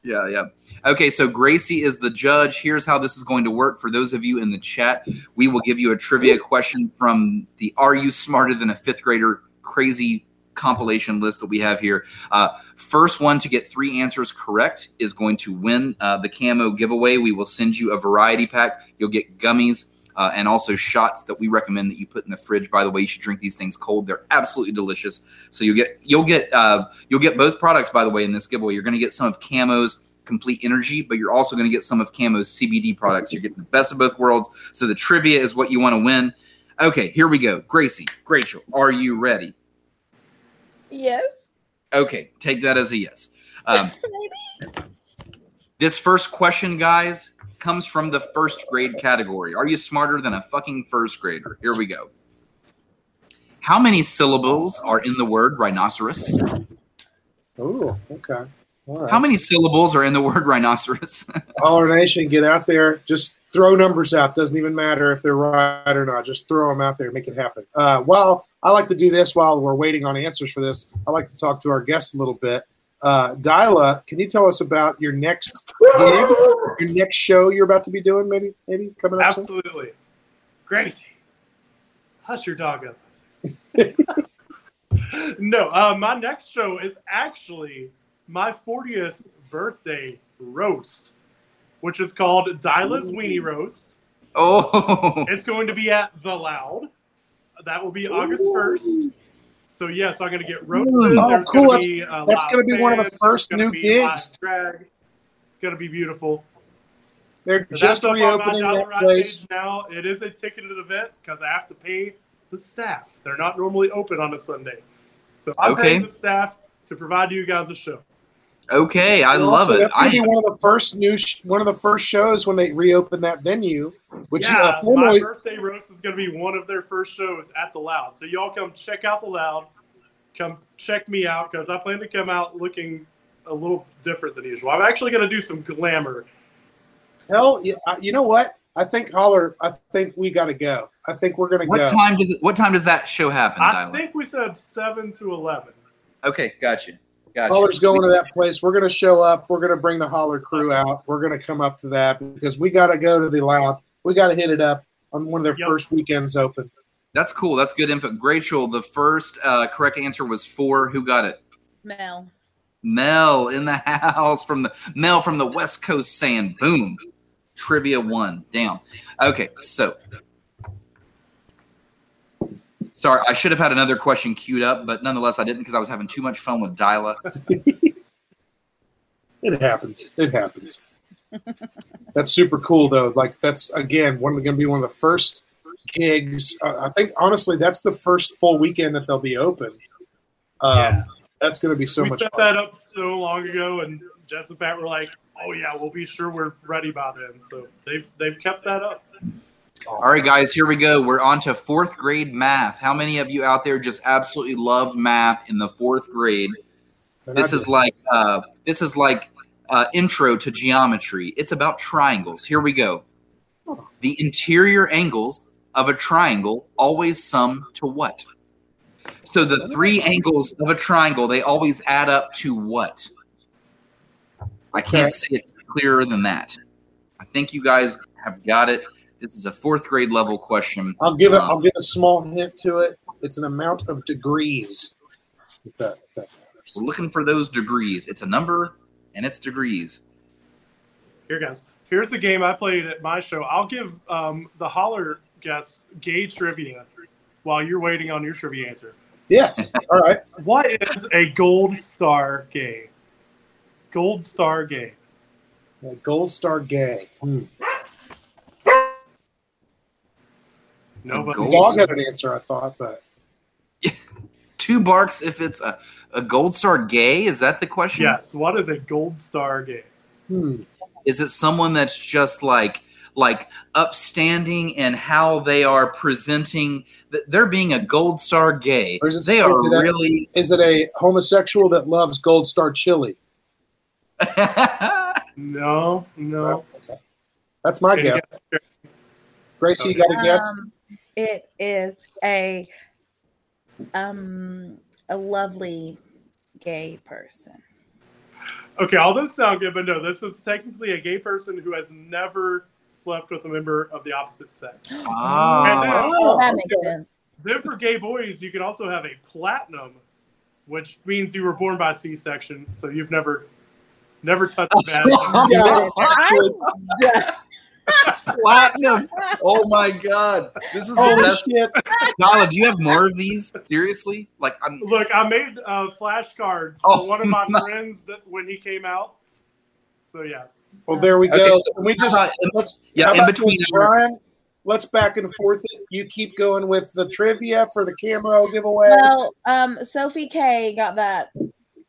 Yeah, yeah. Okay, so Gracie is the judge. Here's how this is going to work for those of you in the chat. We will give you a trivia question from the Are You Smarter Than a Fifth Grader crazy compilation list that we have here. Uh, first one to get three answers correct is going to win uh, the camo giveaway. We will send you a variety pack. You'll get gummies. Uh, and also shots that we recommend that you put in the fridge. By the way, you should drink these things cold; they're absolutely delicious. So you'll get you'll get uh, you'll get both products. By the way, in this giveaway, you're going to get some of Camo's complete energy, but you're also going to get some of Camo's CBD products. You're getting the best of both worlds. So the trivia is what you want to win. Okay, here we go. Gracie, Rachel, are you ready? Yes. Okay, take that as a yes. Um, [laughs] This first question, guys, comes from the first grade category. Are you smarter than a fucking first grader? Here we go. How many syllables are in the word rhinoceros? Oh, okay. All right. How many syllables are in the word rhinoceros? [laughs] Holler Nation, get out there. Just throw numbers out. Doesn't even matter if they're right or not. Just throw them out there. Make it happen. Uh, well, I like to do this while we're waiting on answers for this. I like to talk to our guests a little bit. Uh, Dyla, can you tell us about your next gig, your next show you're about to be doing? Maybe, maybe coming up. soon? Absolutely. Gracie, hush your dog up. [laughs] no, uh, my next show is actually my 40th birthday roast, which is called Dyla's Weenie Roast. Oh, [laughs] It's going to be at The Loud. That will be August 1st. So, yes, I'm going to get hmm. roasted. Oh, There's cool. going to be a That's gonna be one of the first new gigs. Drag. It's going to be beautiful. They're But just that's up on my reopening that place. now. It is a ticketed event because I have to pay the staff. They're not normally open on a Sunday. So I'm Okay. paying the staff to provide you guys a show. Okay. I Well, love it. I be one of the first new, sh- one of the first shows when they reopen that venue. Which yeah, uh, my formerly, birthday roast is going to be one of their first shows at the Loud. So y'all come check out the Loud. Come check me out because I plan to come out looking a little different than usual. I'm actually going to do some glamour. hell, yeah, uh, you know what? I think Holler. I think we got to go. I think we're gonna go. what time does it? What time does that show happen, I Dyla? think we said seven to eleven. Okay, got you. Got Holler's going to that place. We're gonna show up. We're gonna bring the Holler crew out. We're gonna come up to that because we got to go to the Loud. We got to hit it up on one of their Yep. first weekends open. That's cool. That's good info. Rachel, the first uh, correct answer was four. Who got it? Mel. Mel in the [laughs] house from the Mel from the West Coast saying boom. Trivia one down. Okay, so sorry, I should have had another question queued up, but nonetheless I didn't because I was having too much fun with Dyla. [laughs] It happens. It happens. that's super cool though. Like that's again one going to be one of the first gigs. Uh, I think honestly that's the first full weekend that they'll be open. Um, Yeah. That's going to be so we much set fun. that up so long ago, and Jess and Pat were like, "Oh yeah, we'll be sure we're ready by then." So they've they've kept that up. All right, guys, here we go. We're on to fourth grade math. How many of you out there just absolutely loved math in the fourth grade? This is like uh, this is like uh, intro to geometry. It's about triangles. Here we go. The interior angles of a triangle always sum to what? So the three angles of a triangle they always add up to what? I can't say it clearer than that. I think you guys have got it. This is a fourth grade level question. I'll give it. Um, I'll give a small hint to it. It's an amount of degrees. If that, if that. We're looking for those degrees. It's a number and it's degrees. Here, guys. Here's a game I played at my show. I'll give um, the holler guests gay trivia while you're waiting on your trivia answer. Yes. [laughs] All right. What is a gold star gay? Gold star gay. Uh, Gold Star Gay. Hmm. Nobody. The dog had an answer, I thought, but [laughs] Two barks if it's a, a gold star gay. Is that the question? Yes. What is a gold star gay? hmm. Is it someone that's just like like upstanding and how they are presenting? th- They're being a gold star gay. Or is it- They is are it a- really. is it a homosexual that loves Gold Star chili? [laughs] No, no. That's my guess. guess? Gracie, you got a guess? Um, it is a um a lovely gay person. Okay, all this sound good, but no, this is technically a gay person who has never slept with a member of the opposite sex. [gasps] Ah. And then, Oh, that makes sense. then for gay boys, you can also have a platinum, which means you were born by C-section, so you've never, never touched a bad. [laughs] [laughs] Yeah, actually, Platinum. Oh my god. This is the best. shit. Dyla, do you have more of these? Seriously? Like I'm Look, I made uh, flashcards for Oh, one of my my- friends that when he came out. So yeah, Well, there we go. Okay, so Can we just how about- let's yeah, how in about between Brian? Let's back and forth it. You keep going with the trivia for the camo giveaway. Well, um, Sophie K got that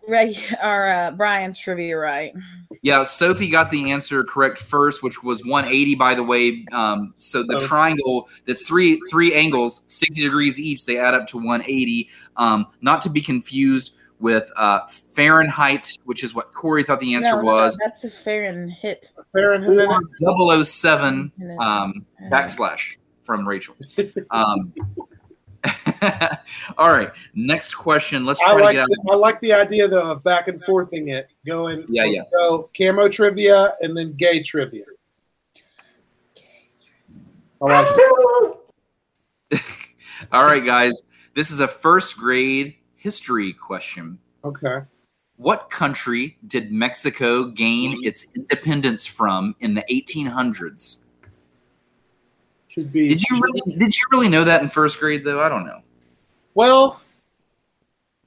reg- or uh, Brian's trivia right. Yeah, Sophie got the answer correct first, which was 180. By the way, um, so the Oh. triangle that's three three angles, 60 degrees each. They add up to 180. Um, not to be confused with uh, Fahrenheit, which is what Corey thought the answer No, no, was. that's a Fahrenheit. Fahrenheit. Or 007 um, backslash from Rachel. [laughs] Um, [laughs] all right, next question. Let's I try to like get out. the, I like the idea though of back and forthing it, going. Yeah, yeah. Go camo trivia and then gay trivia. All right. [laughs] All right, guys. This is a first grade history question. Okay. What country did Mexico gain mm-hmm. its independence from in the 1800s? Should be. Did you really, did you really know that in first grade though? I don't know. Well,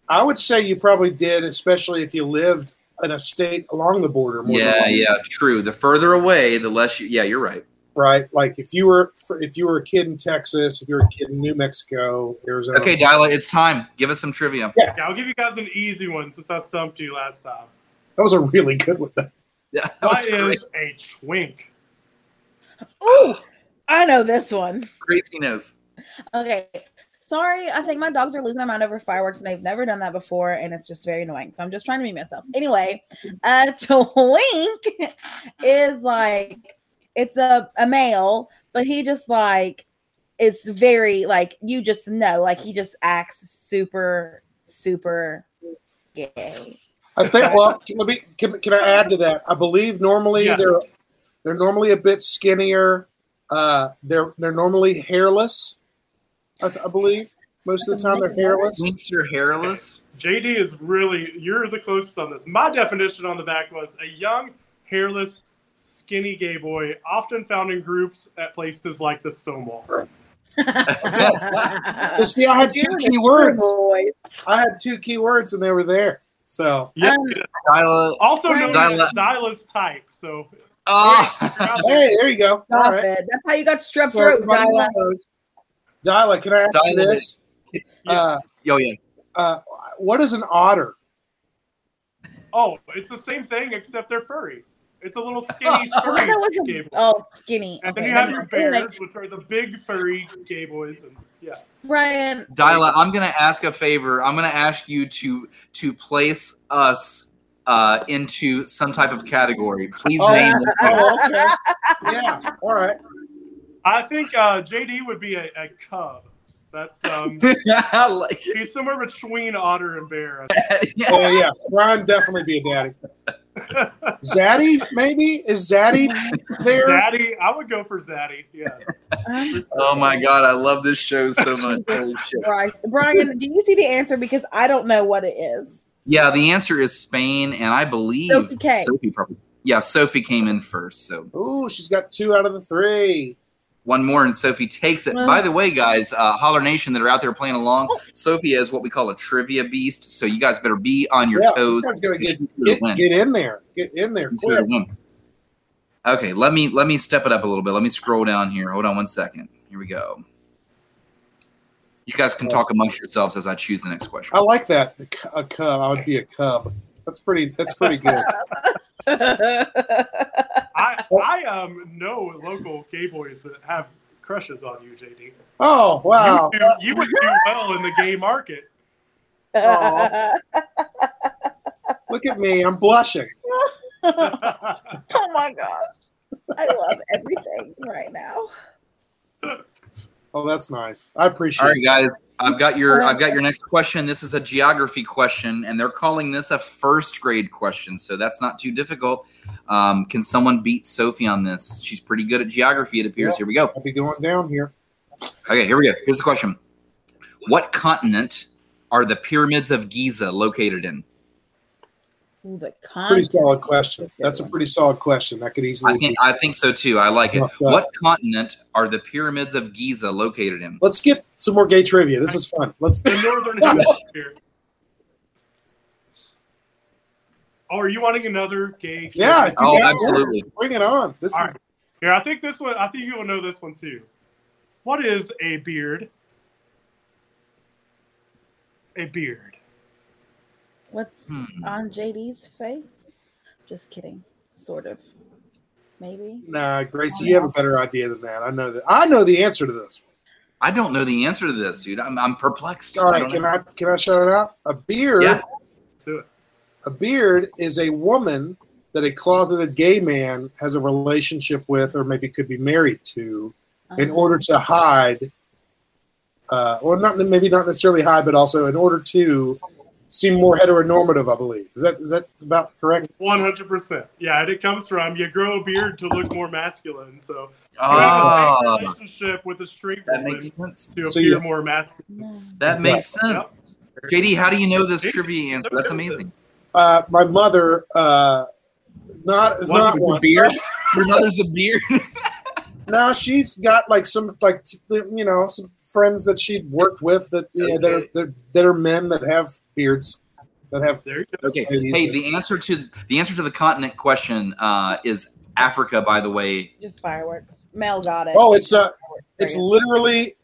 I would say you probably did, especially if you lived in a state along the border. More Yeah, one. yeah, true. The further away, the less you. Yeah, you're right. Right. Like if you were if you were a kid in Texas, if you were a kid in New Mexico, Arizona. Okay, Dyla, it's time. Give us some trivia. Yeah. Yeah, I'll give you guys an easy one since I stumped you last time. That was a really good one. Yeah, that What was great. is a twink? Ooh, I know this one. Craziness. Okay. Sorry, I think my dogs are losing their mind over fireworks and they've never done that before, and it's just very annoying. So I'm just trying to be myself. Anyway, a [laughs] twink is like it's a, a male, but he just like is very like you just know, like he just acts super, super gay. I think. Well, can, let me, can, can I add to that? I believe normally Yes. they're they're normally a bit skinnier. Uh, they're they're normally hairless. I, th- I believe most of the time they're hairless. Twinks are hairless. JD is really you're the closest on this. My definition on the back was a young, hairless, skinny gay boy, often found in groups at places like the Stonewall. So see, I had two key words. I had two key words, and they were there. So Yeah. Dyla. Also known Dyla. as Dyla's type. So Oh. hey, there you go. Stop right. it. That's how you got strep So throat, everybody Dyla. knows. Dyla, can I ask you Dyla. this? Uh, Yo, yeah. uh, what is an otter? oh, it's the same thing except they're furry. It's a little [laughs] skinny furry a- gay boy. oh, skinny. And then you have your mind. Anyway, bears, which are the big furry gay boys, and yeah. Ryan. Dyla, I'm gonna ask a favor. I'm gonna ask you to to place us uh, into some type of category. Please Oh, name. oh, okay. [laughs] Yeah. All right. I think uh, JD would be a, a cub. That's um, [laughs] I like he's somewhere between otter and bear. Oh yeah, Brian definitely be a daddy. [laughs] Zaddy, maybe is Zaddy there? Zaddy, I would go for Zaddy. Yes. Oh my god, I love this show so much. Holy shit. Christ. Brian, do you see the answer? Because I don't know what it is. Yeah, the answer is Spain, and I believe Sophie Sophie probably. Yeah, Sophie came in first, so Ooh, she's got two out of the three. one more, and Sophie takes it. Well- By the way, guys, uh, Holler Nation that are out there playing along, Sophie is what we call a trivia beast, so you guys better be on your Yeah, toes. you guys gotta get, She's get, get in there. Get in there She's here to quick. Okay, let me let me step it up a little bit. Let me scroll down here. Hold on one second. Here we go. You guys can talk amongst yourselves as I choose the next question. I like that. A cub. I would be a cub. That's pretty. That's pretty good. [laughs] I I um know local gay boys that have crushes on you, JD. Oh wow. You, would do, you would do well in the gay market. Aw. Look at me. I'm blushing. [laughs] oh my gosh. I love everything right now. [laughs] Oh, that's nice. I appreciate. It. All right, it. guys. I've got your I've got your next question. This is a geography question, and they're calling this a first grade question, so that's not too difficult. Um, can someone beat Sophie on this? She's pretty good at geography, it appears. Yeah. Here we go. I'll be going down here. Okay, here we go. Here's the question: What continent are the pyramids of Giza located in? Ooh, the Pretty solid question. That's a pretty solid question. That could easily. I think I think so too. I like it. Rough. What continent are the pyramids of Giza located in? Let's get some more gay trivia. This is fun. Let's. The northern [laughs] hemisphere. Oh, are you wanting another gay? Yeah. Oh, got absolutely. one, Bring it on. This All is. right. Here, I think this one. I think you will know this one too. What is a beard? A beard. What's Hmm. on JD's face? Just kidding. sort of. Maybe. Nah, Gracie, you have a better idea than that. I know that. I know the answer to this. I don't know the answer to this, dude. I'm, I'm perplexed. All right, I can know. I can I shout it out? A beard. Yeah. Let's do it. A beard is a woman that a closeted gay man has a relationship with, or maybe could be married to, in order to hide, uh, or not maybe not necessarily hide, but also in order to seem more heteronormative. I believe is that is that about correct? One hundred percent. Yeah, and it comes from you grow a beard to look more masculine. So you Ah. have a relationship with a straight That woman makes sense. to So appear you- more masculine. That makes Right. sense. JD, how do you know this trivia answer? That's amazing. Uh, my mother, uh, not is not a one. beard? Your mother's a beard. [laughs] No, she's got like some like you know some friends that she'd worked with that you know, that, are, that, that are men that have beards that have. Okay. Hey, the answer to the answer to the continent question uh, is Africa. By the way, Just fireworks. Mel got it. Oh, it's uh, it's literally,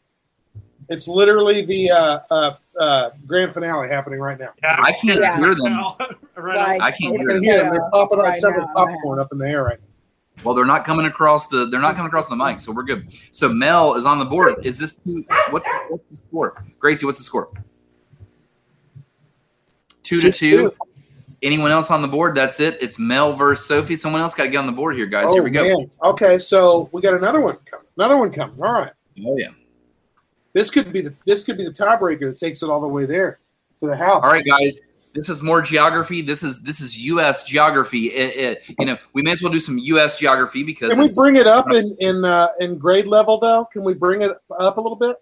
it's literally the uh, uh, uh, grand finale happening right now. Yeah, I can't Yeah. hear them. [laughs] right. I can't hear them. They're popping. Up. Right It sounds like now, popcorn up in the air right now. Well, they're not coming across the they're not coming across the mic, so we're good. So Mel is on the board. Is this two, what's what's the score? Gracie, what's the score? Two to two. Anyone else on the board? That's it. It's Mel versus Sophie. Someone else got to get on the board here, guys. oh here we go. man. Okay, so we got another one coming. Another one coming. All right. Oh yeah. This could be the this could be the tiebreaker that takes it all the way there to the house. All right, guys. This is more geography. This is this is U.S. geography. It, it- you know, we may as well do some U.S. geography because Can we bring it up in in uh, in grade level though? Can we bring it up a little bit?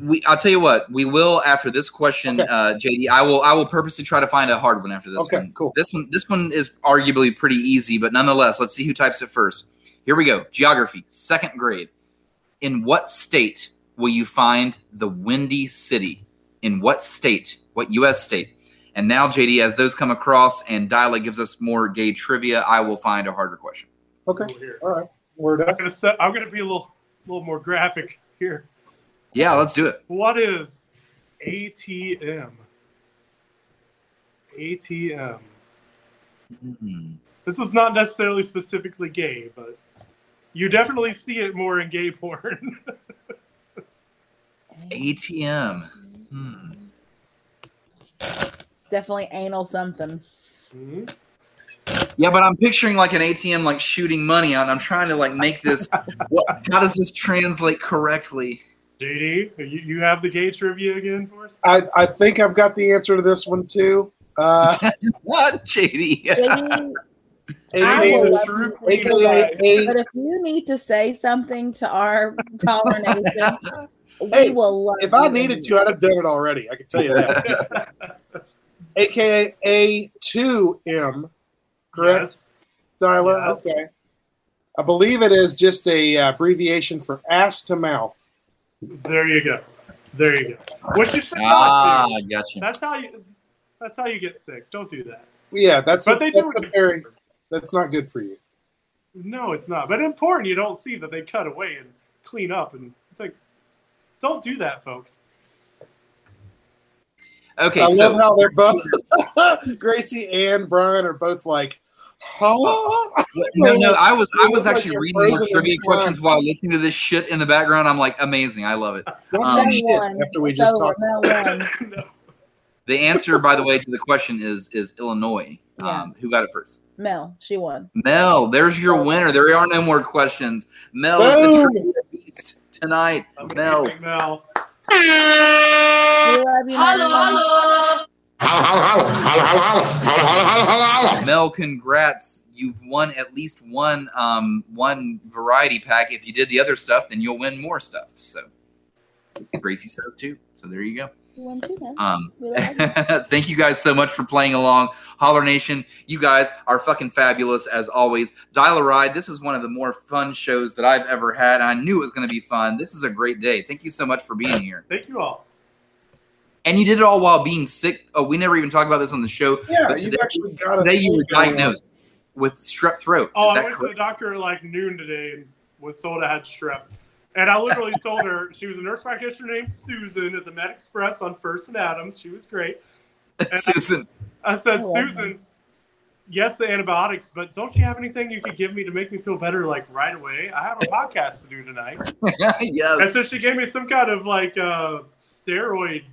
we I'll tell you what, we will after this question, uh, JD. I will I will purposely try to find a hard one after this Okay, one. cool. This one this one is arguably pretty easy, but nonetheless, let's see who types it first. Here we go. Geography, second grade. In what state will you find the Windy City? In what state? What US state? And now, JD, as those come across and Dyla gives us more gay trivia, I will find a harder question. Okay. Here. All right. Word I'm up. gonna step, I'm gonna be a little little more graphic here. Yeah, let's do it. What is ATM? ATM. This is not necessarily specifically gay, but you definitely see it more in gay porn. [laughs] ATM. Hmm. Definitely anal something. Yeah, but I'm picturing like an ATM like shooting money out. And I'm trying to like make this. what, how does this translate correctly? JD, you, you have the gay trivia again for us? I, I think I've got the answer to this one too. Uh, Not JD. JD, AKA will true queen AKA But if you need to say something to our Holler Nation, we Hey, will love if I needed to, I'd have done it already. I can tell you that. [laughs] AKA A2M, correct? Yes. Dyla? Yes. Okay. I believe it is just a uh, abbreviation for ass to mouth. There you go. There you go. Which you should Ah, not do. gotcha. That's how you. That's how you get sick. Don't do that. Yeah, that's, But a, they that's do a it. very that's not good for you. No, it's not. But in porn, you don't see that they cut away and clean up and think. Don't do that, folks. Okay, I so love how they're both [laughs] Gracie and Brian are both like, huh? [laughs] no, no, I was I was look like actually reading more trivia questions while listening to this shit in the background. I'm like, amazing. I love it. Don't Um, say shit after we just talked. Mel won. [laughs] The answer, by the way, to the question is is Illinois. Yeah. Um, who got it first? Mel, she won. Mel, there's your winner. There are no more questions. Mel is the trivia beast tonight. Mel. Amazing, Mel. We love you, Mel. Mel, congrats. You've won at least one um one variety pack. If you did the other stuff, then you'll win more stuff. So Gracie says too. So there you go. You won too, Mel. Um, We [laughs] thank you guys so much for playing along. Holler Nation, you guys are fucking fabulous as always. Dyla Ride, this is one of the more fun shows that I've ever had. I knew it was going to be fun. This is a great day. Thank you so much for being here. Thank you all. And you did it all while being sick. Oh, we never even talked about this on the show. Yeah, but you've today, actually got today you were diagnosed with strep throat. Oh, is I that went to the doctor at like noon today and was told I had strep. And I literally told her she was a nurse practitioner named Susan at the Med Express on First and Adams. She was great. [laughs] Susan. I said, I love Susan, yes, the antibiotics, but don't you have anything you could give me to make me feel better, like right away? I have a podcast to do tonight. [laughs] yes. And so she gave me some kind of like uh, steroid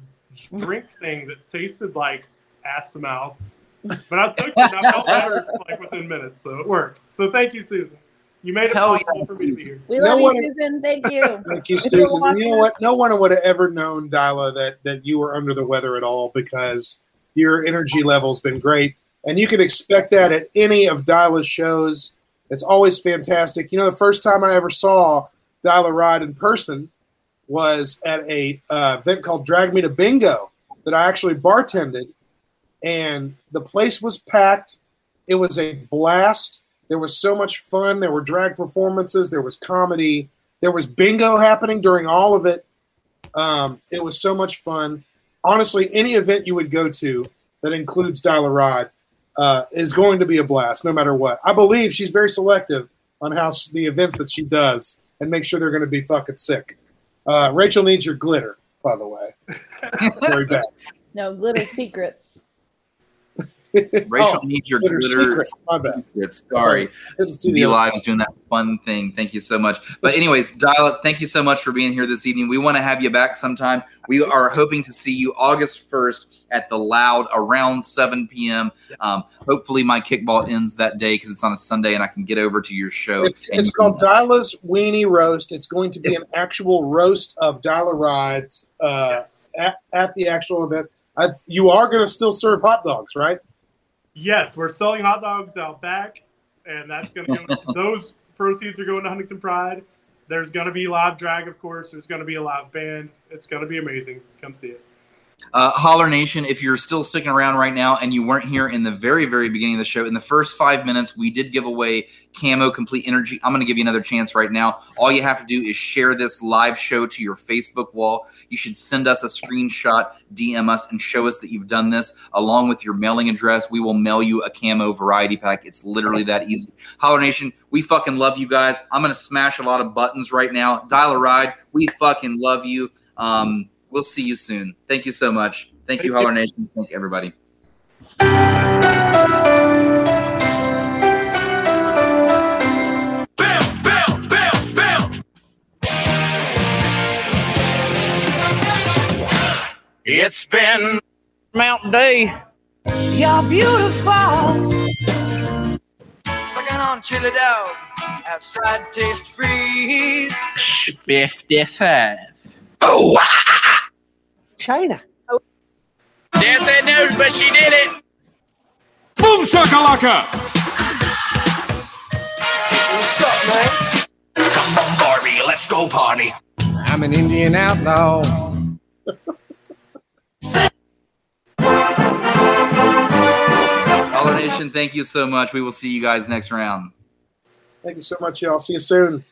drink thing that tasted like ass to mouth. But I took it and I felt better like within minutes, so it worked. So thank you, Susan. You made it Hell possible yeah, for me to be here. We No love one- you, Susan. Thank you. [laughs] Thank you, Susan. And you know what? No one would have ever known, Dyla, that that you were under the weather at all because your energy level's been great, and you can expect that at any of Dyla's shows. It's always fantastic. You know, the first time I ever saw Dyla ride in person was at a uh, event called Drag Me to Bingo that I actually bartended, and the place was packed. It was a blast. There was so much fun. There were drag performances. There was comedy. There was bingo happening during all of it. Um, it was so much fun. Honestly, any event you would go to that includes Dyla Ride uh, is going to be a blast, no matter what. I believe she's very selective on how s- the events that she does and make sure they're going to be fucking sick. Uh, Rachel needs your glitter, by the way. [laughs] very bad. No glitter secrets. Rachel Oh, needs your glitter glitter secret. My bad. secrets. Sorry. [laughs] Be Live is doing that fun thing. Thank you so much. But anyways, Dial Up, thank you so much for being here this evening. We want to have you back sometime. We are hoping to see you August 1st at the Loud around 7 p.m. Um, hopefully my kickball ends that day because it's on a Sunday and I can get over to your show. It's, it's called Dyla's Weenie Roast. It's going to be an actual roast of Dyla rides uh, at, at the actual event. I, you are going to still serve hot dogs, right? Yes, we're selling hot dogs out back, and that's going to go. those proceeds are going to Huntington Pride. There's going to be live drag, of course. There's going to be a live band. It's going to be amazing. Come see it. Uh, Holler Nation, if you're still sticking around right now and you weren't here in the very, very beginning of the show, in the first five minutes, we did give away Camo Complete Energy. I'm going to give you another chance right now. All you have to do is share this live show to your Facebook wall. You should send us a screenshot, DM us, and show us that you've done this along with your mailing address. We will mail you a Camo variety pack. It's literally that easy. Holler Nation, we fucking love you guys. I'm going to smash a lot of buttons right now. Dyla Ride. We fucking love you. Um, we'll see you soon. Thank you so much. Thank you, Holler Nation. Thank you, everybody. Bell, bill, bill, bill. It's been Mountain Dew. You're beautiful. Sucking on chili dog. Outside taste freeze. 55. Oh, ah, ah, ah. China. Dan said no, but she did it. Boom shakalaka! What's up, man? Come on, Barbie, let's go party. I'm an Indian outlaw. Holler Nation, thank you so much. We will see you guys next round. Thank you so much, y'all. See you soon.